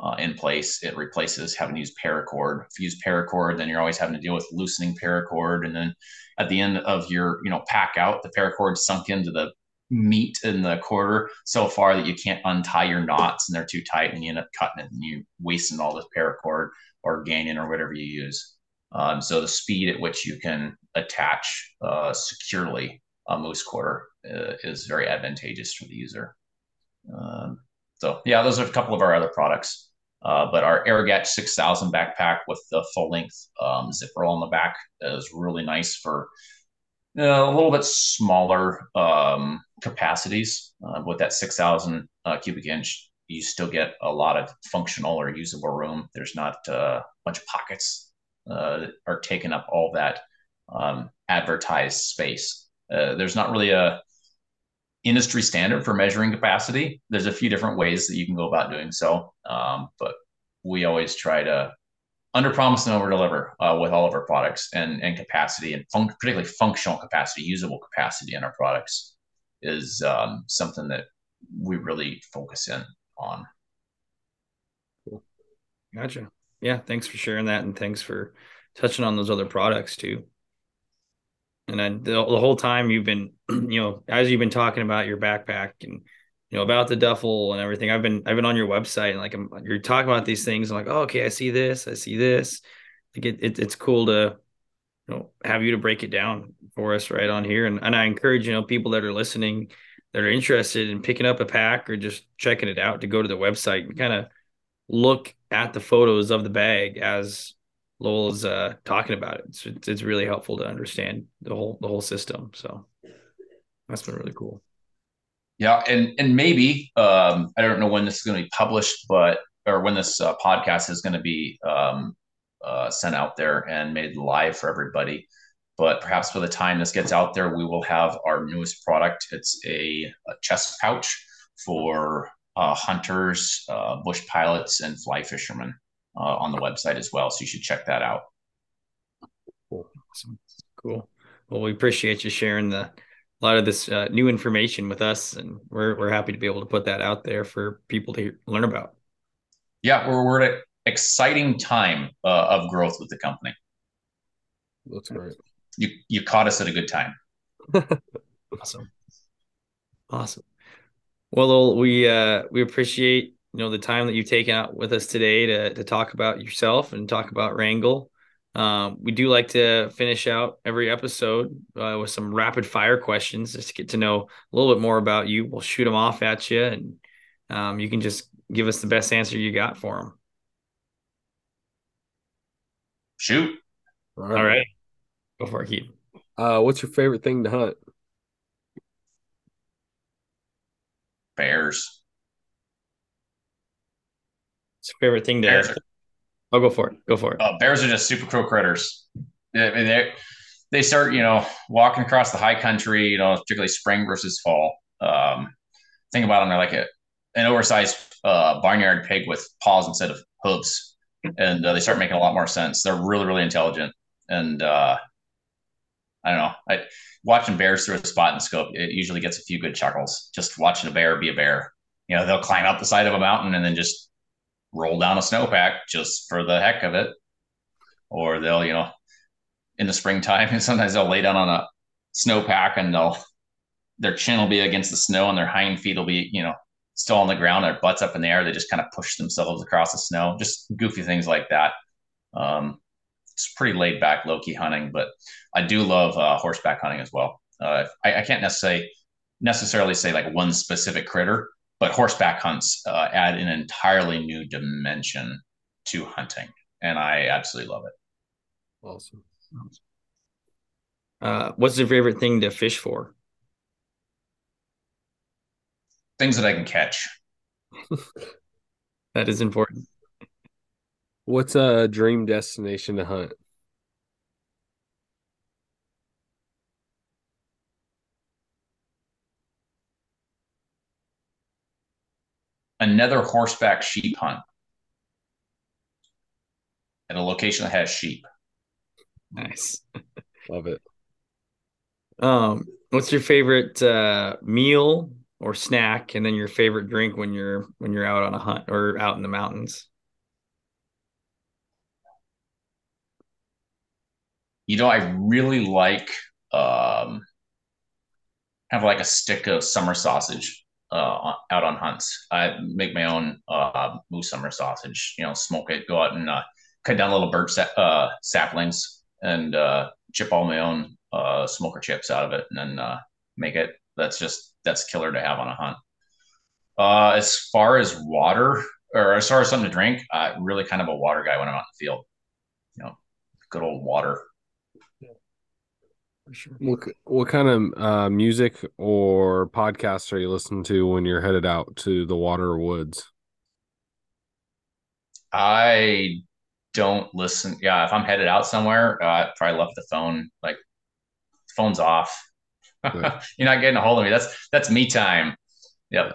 Uh, in place. It replaces having to use paracord. If you use paracord, then you're always having to deal with loosening paracord. And then at the end of your, you know, pack out, the paracord sunk into the meat in the quarter so far that you can't untie your knots and they're too tight and you end up cutting it and you wasting all this paracord or gaining or whatever you use. Um, so the speed at which you can attach uh, securely a moose quarter uh, is very advantageous for the user. Um, so yeah, those are a couple of our other products. Uh, but our Arrigetch 6000 backpack with the full length um, zipper on the back is really nice for a little bit smaller um, capacities. Uh, with that 6,000 uh, cubic inch, you still get a lot of functional or usable room. There's not uh, a bunch of pockets uh, that are taking up all that um, advertised space. Uh, there's not really a industry standard for measuring capacity. There's a few different ways that you can go about doing so, um, but we always try to under promise and over deliver uh, with all of our products and, and capacity and particularly functional capacity, usable capacity in our products is um, something that we really focus in on. Gotcha. Yeah, thanks for sharing that, and thanks for touching on those other products too. And then the, the whole time you've been, (clears throat) you know, as you've been talking about your backpack and you know about the duffel and everything, I've been I've been on your website and like I'm, you're talking about these things. I'm like, oh, okay, I see this, I see this. Like it, it it's cool to you know have you to break it down for us right on here. And and I encourage you know people that are listening that are interested in picking up a pack or just checking it out to go to the website and kind of look at the photos of the bag as Lowell is uh, talking about it. It's, it's really helpful to understand the whole the whole system. So that's been really cool. Yeah, and and maybe um, I don't know when this is going to be published, but or when this uh, podcast is going to be um, uh, sent out there and made live for everybody. But perhaps by the time this gets out there, we will have our newest product. It's a, a chest pouch for uh, hunters, uh, bush pilots, and fly fishermen uh, on the website as well. So you should check that out. Cool. Cool. Well, we appreciate you sharing the a lot of this uh, new information with us, and we're we're happy to be able to put that out there for people to learn about. Yeah, we're we're at an exciting time uh, of growth with the company. That's great. You you caught us at a good time. (laughs) awesome. Awesome. Well, we uh, we appreciate you know the time that you've taken out with us today to to talk about yourself and talk about Wrangell. Um, we do like to finish out every episode uh, with some rapid fire questions just to get to know a little bit more about you. We'll shoot them off at you, and um, you can just give us the best answer you got for them. Shoot. All right. All right. Go for it, Keith. Uh, what's your favorite thing to hunt? Bears. It's your favorite thing to bears. I'll go for it. Go for it. Uh, bears are just super cool critters. They, they, they start, you know, walking across the high country, you know, particularly spring versus fall. Um, think about them, they're like a, an oversized uh, barnyard pig with paws instead of hooves. And uh, they start making a lot more sense. They're really, really intelligent. And uh, I don't know. I, watching bears through a spotting scope, it usually gets a few good chuckles. Just watching a bear be a bear. You know, they'll climb up the side of a mountain and then just roll down a snowpack just for the heck of it. Or they'll, you know, in the springtime, and (laughs) sometimes they'll lay down on a snowpack and they'll their chin will be against the snow and their hind feet will be, you know, still on the ground, their butts up in the air. They just kind of push themselves across the snow. Just goofy things like that. Um, it's pretty laid back, low key hunting, but I do love uh, horseback hunting as well. Uh, I, I, can't necessarily necessarily say like one specific critter, but horseback hunts uh, add an entirely new dimension to hunting, and I absolutely love it. Awesome. Uh, what's your favorite thing to fish for? Things that I can catch. (laughs) that is important. What's a dream destination to hunt? Another horseback sheep hunt at a location that has sheep. Nice. (laughs) Love it. Um, what's your favorite uh, meal or snack, and then your favorite drink when you're when you're out on a hunt or out in the mountains? you know, I really like um, have like a stick of summer sausage uh, out on hunts. I make my own uh, moose summer sausage. You know, smoke it, go out and uh, cut down little birch sa- uh, saplings, and uh, chip all my own uh, smoker chips out of it, and then uh, make it. That's just that's killer to have on a hunt. Uh, as far as water, or as far as something to drink, uh, really kind of a water guy when I'm out in the field. You know, good old water for sure. What what kind of uh, music or podcasts are you listening to when you're headed out to the water or woods? I don't listen. Yeah, if I'm headed out somewhere, uh, I probably left the phone. Like, phone's off. (laughs) You're not getting a hold of me. That's that's me time. Yep. Yeah.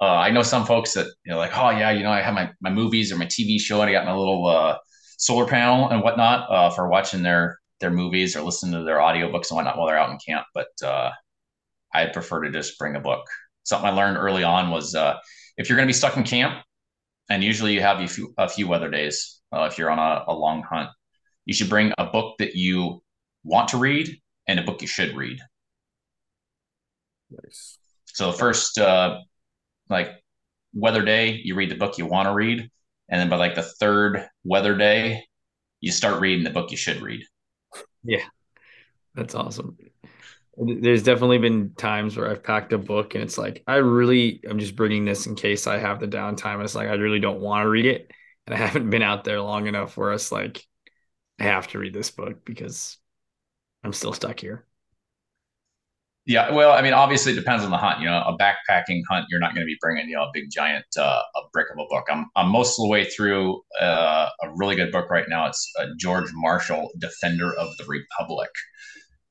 Uh, I know some folks that you know, like, oh yeah, you know, I have my my movies or my TV show, and I got my little uh, solar panel and whatnot uh, for watching their their movies or listen to their audiobooks and whatnot while they're out in camp. But uh, I prefer to just bring a book. Something I learned early on was uh, if you're going to be stuck in camp, and usually you have a few, a few weather days uh, if you're on a, a long hunt, you should bring a book that you want to read and a book you should read. Nice. So the first uh, like weather day, you read the book you want to read, and then by like the third weather day, you start reading the book you should read. Yeah, that's awesome. There's definitely been times where I've packed a book and it's like I really I'm just bringing this in case I have the downtime. And it's like I really don't want to read it, and I (laughs) haven't been out there long enough where it's like I have to read this book because I'm still stuck here. Yeah, well, I mean, obviously it depends on the hunt. You know, a backpacking hunt, you're not going to be bringing you know a big giant uh, a brick of a book. I'm I'm most of the way through uh, a really good book right now. It's uh, George Marshall, Defender of the Republic,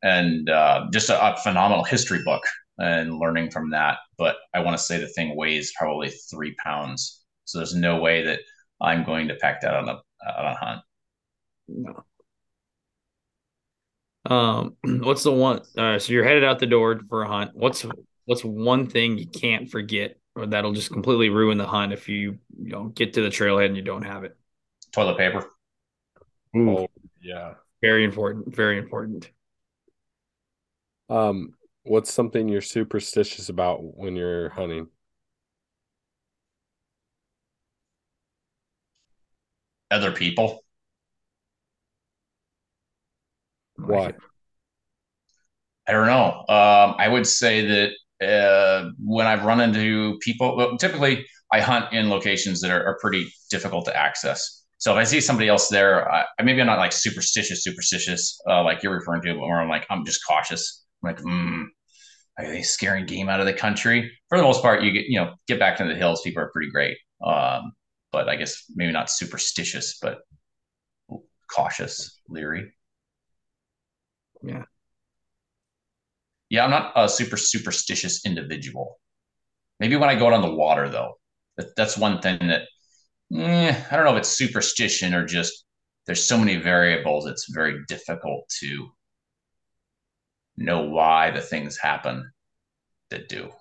and uh, just a, a, phenomenal history book and learning from that. But I want to say the thing weighs probably three pounds, so there's no way that I'm going to pack that on a on a hunt. No. Um, (clears throat) what's the one? Uh, so you're headed out the door for a hunt. What's what's one thing you can't forget, or that'll just completely ruin the hunt if you you know get to the trailhead and you don't have it? Toilet paper. Ooh. Oh, yeah. Very important. Very important. Um, what's something you're superstitious about when you're hunting? Other people. I don't know. Um, I would say that uh, when I've run into people, well, typically I hunt in locations that are, are, pretty difficult to access. So if I see somebody else there, I, maybe I'm not like superstitious, superstitious, uh, like you're referring to, but where I'm like, I'm just cautious. I'm like, hmm, are they scaring game out of the country? For the most part, you get, you know, get back into the hills. People are pretty great. Um, but I guess maybe not superstitious, but cautious, leery. Yeah. Yeah, I'm not a super superstitious individual. Maybe when I go out on the water, though, that, that's one thing that eh, I don't know if it's superstition or just there's so many variables. It's very difficult to know why the things happen that do.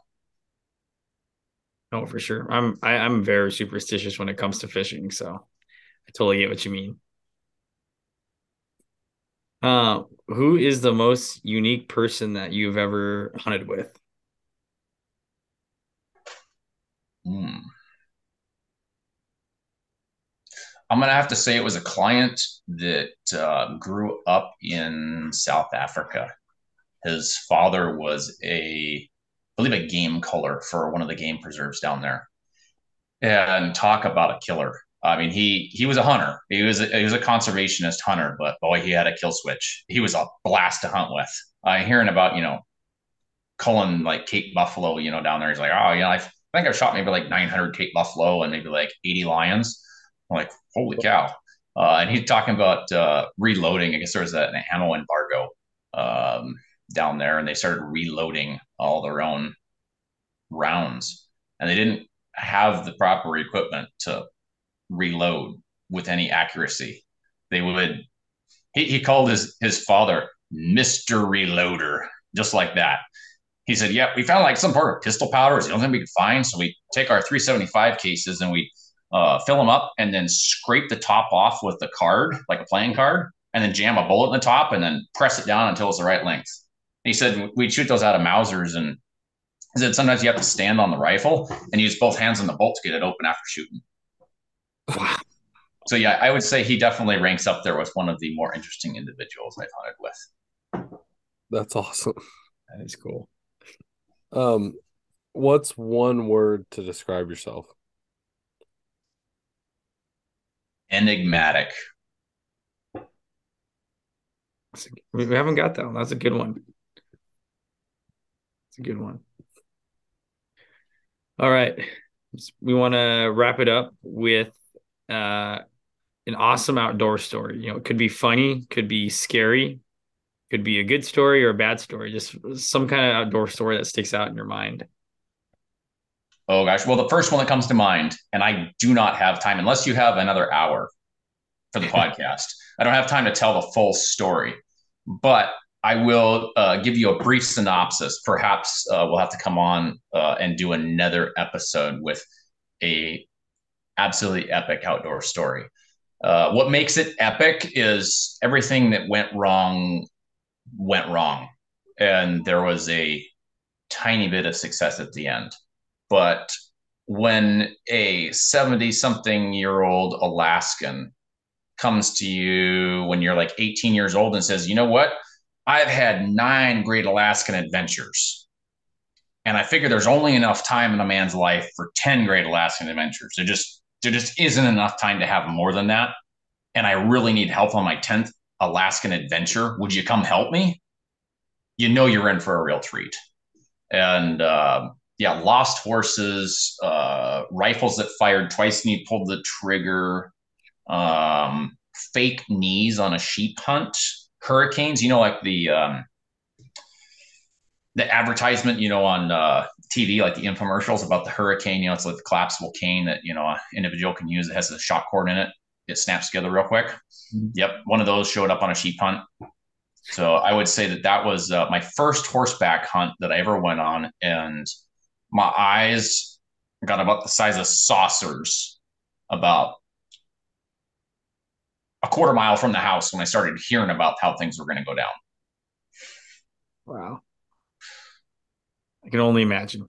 Oh, for sure. I'm I, am i am very superstitious when it comes to fishing, so I totally get what you mean. Uh, who is the most unique person that you've ever hunted with? Hmm. I'm gonna have to say it was a client that uh, grew up in South Africa. His father was a, I believe, a game culler for one of the game preserves down there. And talk about a killer. I mean, he he was a hunter. He was a, he was a conservationist hunter, but boy, he had a kill switch. He was a blast to hunt with. I uh, hearing about you know, culling like Cape buffalo, you know, down there, he's like, oh, you know, I think I've shot maybe like 900 Cape buffalo and maybe like 80 lions. I'm like, holy cow! Uh, and he's talking about uh, reloading. I guess there was an ammo embargo um, down there, and they started reloading all their own rounds, and they didn't have the proper equipment to reload with any accuracy. They would. He, he called his his father Mister Reloader, just like that. He said, "Yeah, we found like some part of pistol powder. It's the only thing we could find. So we take our 375 cases and we uh, fill them up and then scrape the top off with the card, like a playing card, and then jam a bullet in the top and then press it down until it's the right length." he said we'd shoot those out of Mausers and he said sometimes you have to stand on the rifle and use both hands on the bolt to get it open after shooting. Wow. So yeah, I would say he definitely ranks up there with one of the more interesting individuals I've hunted with. That's awesome. That is cool. Um, what's one word to describe yourself? Enigmatic. We haven't got that one. That's a good one. It's a good one. All right. We want to wrap it up with uh, an awesome outdoor story. You know, it could be funny, could be scary, could be a good story or a bad story. Just some kind of outdoor story that sticks out in your mind. Oh gosh. Well, the first one that comes to mind, and I do not have time unless you have another hour. for the (laughs) podcast. I don't have time to tell the full story, but I will uh, give you a brief synopsis. Perhaps uh, we'll have to come on uh, and do another episode with a absolutely epic outdoor story. Uh, what makes it epic is everything that went wrong went wrong, and there was a tiny bit of success at the end. But when a 70 something year old Alaskan comes to you when you're like 18 years old and says, you know what? I've had nine great Alaskan adventures. And I figure there's only enough time in a man's life for 10 great Alaskan adventures. There just there just isn't enough time to have more than that. And I really need help on my 10th Alaskan adventure. Would you come help me? You know you're in for a real treat. And uh, yeah, lost horses, uh, rifles that fired twice and you pulled the trigger, um, fake knees on a sheep hunt, HurryCanes. You know, like the um, the advertisement, you know, on uh, TV, like the infomercials about the HurryCane. You know, it's like the collapsible cane that you know an individual can use. It has a shock cord in it. It snaps together real quick. Mm-hmm. Yep, one of those showed up on a sheep hunt. So I would say that that was uh, my first horseback hunt that I ever went on, and my eyes got about the size of saucers about a quarter mile from the house when I started hearing about how things were going to go down. Wow. I can only imagine.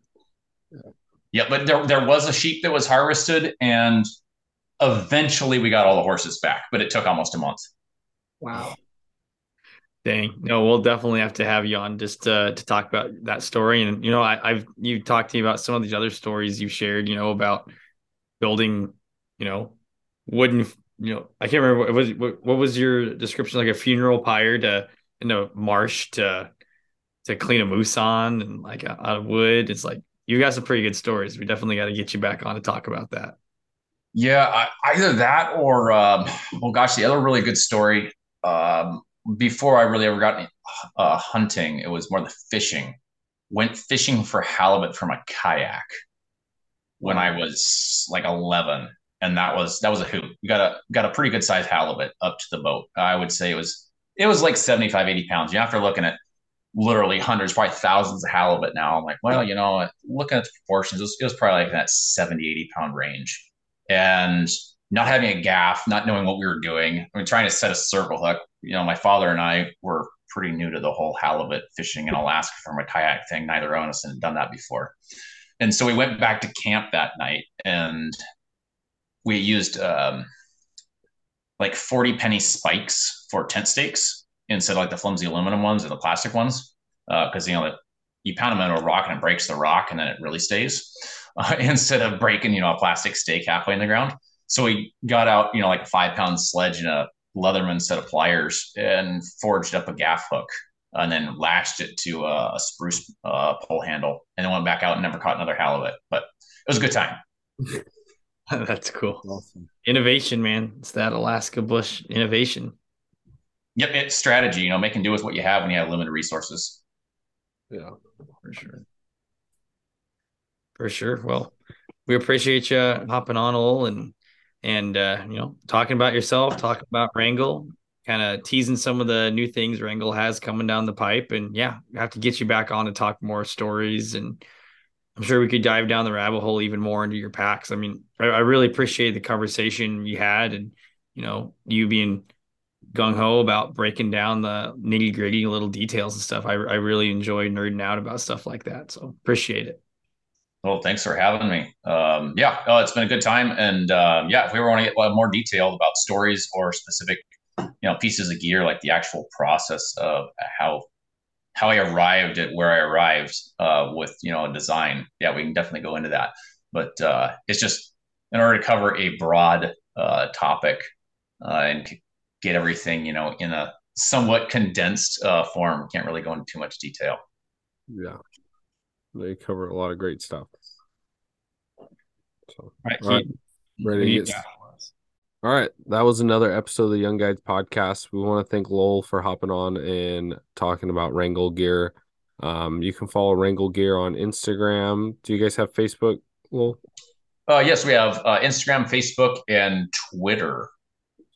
Yeah, but there, there was a sheep that was harvested, and eventually we got all the horses back, but it took almost a month. Wow. Dang. No, we'll definitely have to have you on just to, to talk about that story. And, you know, I, I've, you talked to me about some of these other stories you shared, you know, about building, you know, wooden, you know, I can't remember what was, what, what was your description? Like a funeral pyre to, in a marsh to, to clean a moose on and like out of wood. It's like, you got some pretty good stories. We definitely got to get you back on to talk about that. Yeah, I, either that or, um, oh gosh, the other really good story, um, before I really ever got uh, hunting, it was more the fishing. Went fishing for halibut from a kayak when I was like 11, and that was that was a hoot. You got a got a pretty good sized halibut up to the boat. I would say it was it was like 75, 80 pounds. You after looking at literally hundreds, probably thousands of halibut now. I'm like, well, you know, looking at the proportions, it was, it was probably like that 70, 80 pound range. And not having a gaff, not knowing what we were doing. I mean, trying to set a circle hook. You know, my father and I were pretty new to the whole halibut fishing in Alaska from a kayak thing. Neither of us had done that before. And so we went back to camp that night and we used um, like 40 penny spikes for tent stakes instead of like the flimsy aluminum ones or the plastic ones. Because, uh, you know, you pound them into a rock and it breaks the rock and then it really stays (laughs) uh, instead of breaking, you know, a plastic stake halfway in the ground. So we got out, you know, like a five pound sledge and a Leatherman set of pliers and forged up a gaff hook and then lashed it to a, a spruce uh, pole handle and then went back out and never caught another halibut. But it was a good time. (laughs) That's cool. Awesome. Innovation, man. It's that Alaska bush innovation. Yep, it's strategy, you know, making do with what you have when you have limited resources. Yeah, for sure. For sure. Well, we appreciate you hopping on, Lowell, and and uh, you know, talking about yourself, talking about Wrangell, kind of teasing some of the new things Wrangell has coming down the pipe. And yeah, have to get you back on to talk more stories. And I'm sure we could dive down the rabbit hole even more into your packs. I mean, I, I really appreciate the conversation you had and, you know, you being gung ho about breaking down the nitty gritty little details and stuff. I, I really enjoy nerding out about stuff like that. So appreciate it. Well, thanks for having me. Um, yeah, oh, it's been a good time. And um, yeah, if we ever want to get more detailed about stories or specific, you know, pieces of gear, like the actual process of how how I arrived at where I arrived uh, with you know a design, yeah, we can definitely go into that. But uh, it's just in order to cover a broad uh, topic uh, and get everything you know in a somewhat condensed uh, form, can't really go into too much detail. Yeah. They cover a lot of great stuff. So, all right, all right ready to get. All right, that was another episode of the Young Guides podcast. We want to thank Lowell for hopping on and talking about Wrangell gear. Um, you can follow Wrangell gear on Instagram. Do you guys have Facebook, Lowell? Uh, yes, we have uh, Instagram, Facebook, and Twitter.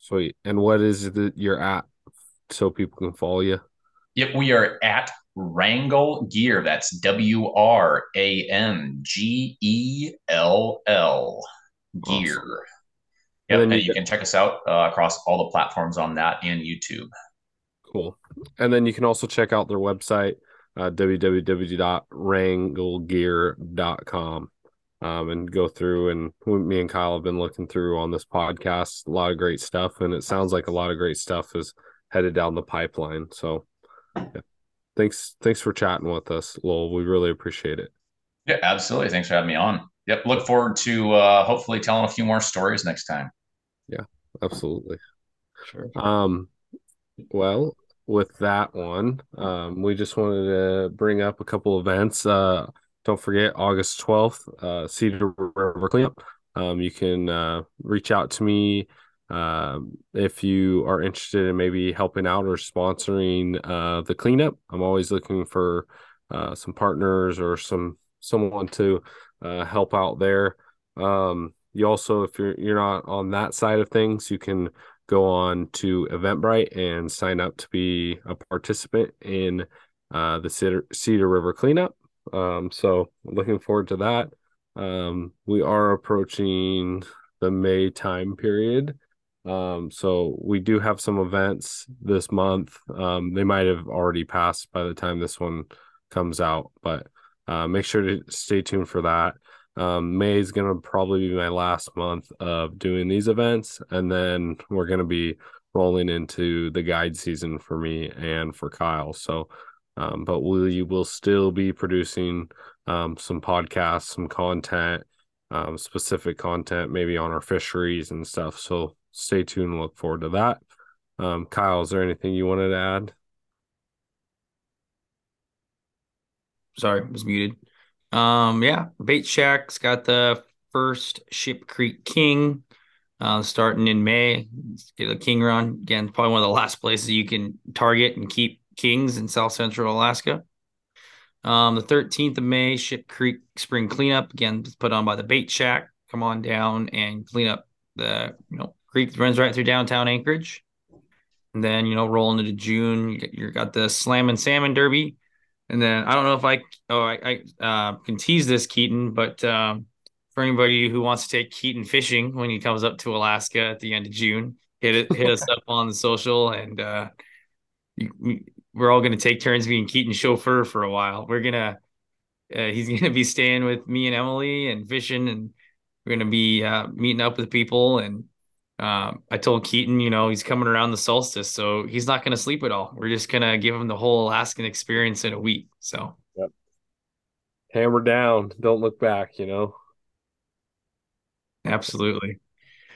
Sweet. And what is it that you're at so people can follow you? Yep, we are at Wrangell Gear. That's W R A N G E L L Gear. Awesome. Yep, And and, you you can check us out uh, across all the platforms on that and YouTube. Cool. And then you can also check out their website, uh, www.wrangellgear.com, um, and go through. And me and Kyle have been looking through on this podcast, a lot of great stuff. And it sounds like a lot of great stuff is headed down the pipeline. So yeah. thanks, thanks for chatting with us, Lowell. We really appreciate it. Yeah, absolutely. Thanks for having me on. Yep, look forward to uh, hopefully telling a few more stories next time. Yeah absolutely. Sure. Um, well, with that one, um, we just wanted to bring up a couple events. Uh, don't forget August 12th, uh, Cedar River Cleanup. Um, you can uh, reach out to me um, if you are interested in maybe helping out or sponsoring uh, the cleanup. I'm always looking for uh, some partners or some someone to uh, help out there. Um, you also, if you're you're not on that side of things, you can go on to Eventbrite and sign up to be a participant in uh, the Cedar, Cedar River cleanup. Um, so looking forward to that. Um, we are approaching the May time period. Um, so we do have some events this month. Um, they might have already passed by the time this one comes out, but uh, make sure to stay tuned for that. Um, May is going to probably be my last month of doing these events, and then we're going to be rolling into the guide season for me and for Kyle. So, um, but we will still be producing um, some podcasts, some content, um, specific content, maybe on our fisheries and stuff. So stay tuned look forward to that. Um, Kyle, is there anything you wanted to add? Sorry, was muted. Um, yeah, Bait Shack's got the first Ship Creek King uh, starting in May. Get a king run. Again, probably one of the last places you can target and keep kings in South Central Alaska. Um, the 13th of May, Ship Creek Spring Cleanup. Again, put on by the Bait Shack. Come on down and clean up the you know creek that runs right through downtown Anchorage. And then, you know, rolling into June, you got, you got the Slam'n Salmon Derby. And then I don't know if I oh I, I uh, can tease this Keaton, but um, for anybody who wants to take Keaton fishing when he comes up to Alaska at the end of June, hit it hit us (laughs) up on the social, and uh, you, we're all going to take turns being Keaton chauffeur for a while. We're gonna uh, he's (laughs) gonna be staying with me and Emily and fishing, and we're gonna be uh, meeting up with people and um, I told Keaton, you know, he's coming around the solstice, so he's not going to sleep at all. We're just going to give him the whole Alaskan experience in a week. So, yep. hammer down, don't look back, you know. Absolutely.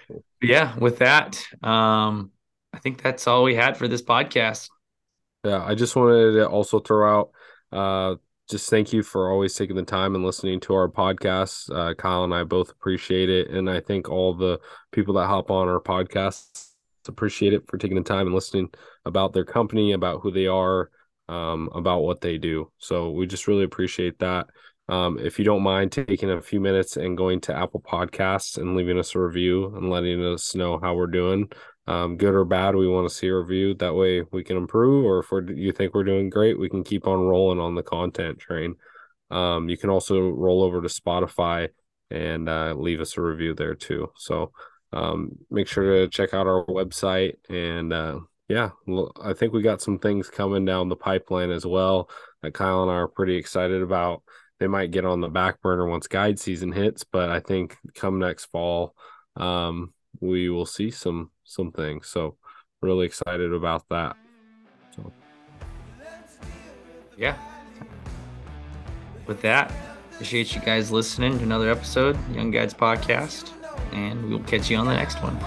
But yeah, with that, um, I think that's all we had for this podcast. Yeah, I just wanted to also throw out uh just thank you for always taking the time and listening to our podcast. Uh, Kyle and I both appreciate it. And I think all the people that hop on our podcast appreciate it for taking the time and listening about their company, about who they are, um, about what they do. So we just really appreciate that. Um, if you don't mind taking a few minutes and going to Apple Podcasts and leaving us a review and letting us know how we're doing, um, good or bad, we want to see a review. That way we can improve, or if we're, you think we're doing great, we can keep on rolling on the content train. Um, you can also roll over to Spotify and uh, leave us a review there too. So um, make sure to check out our website. And uh, yeah, I think we got some things coming down the pipeline as well that Kyle and I are pretty excited about. They might get on the back burner once guide season hits, but I think come next fall, um, we will see some some things. So really excited about that. So yeah. With that, appreciate you guys listening to another episode, Young Guides Podcast, and we'll catch you on the next one.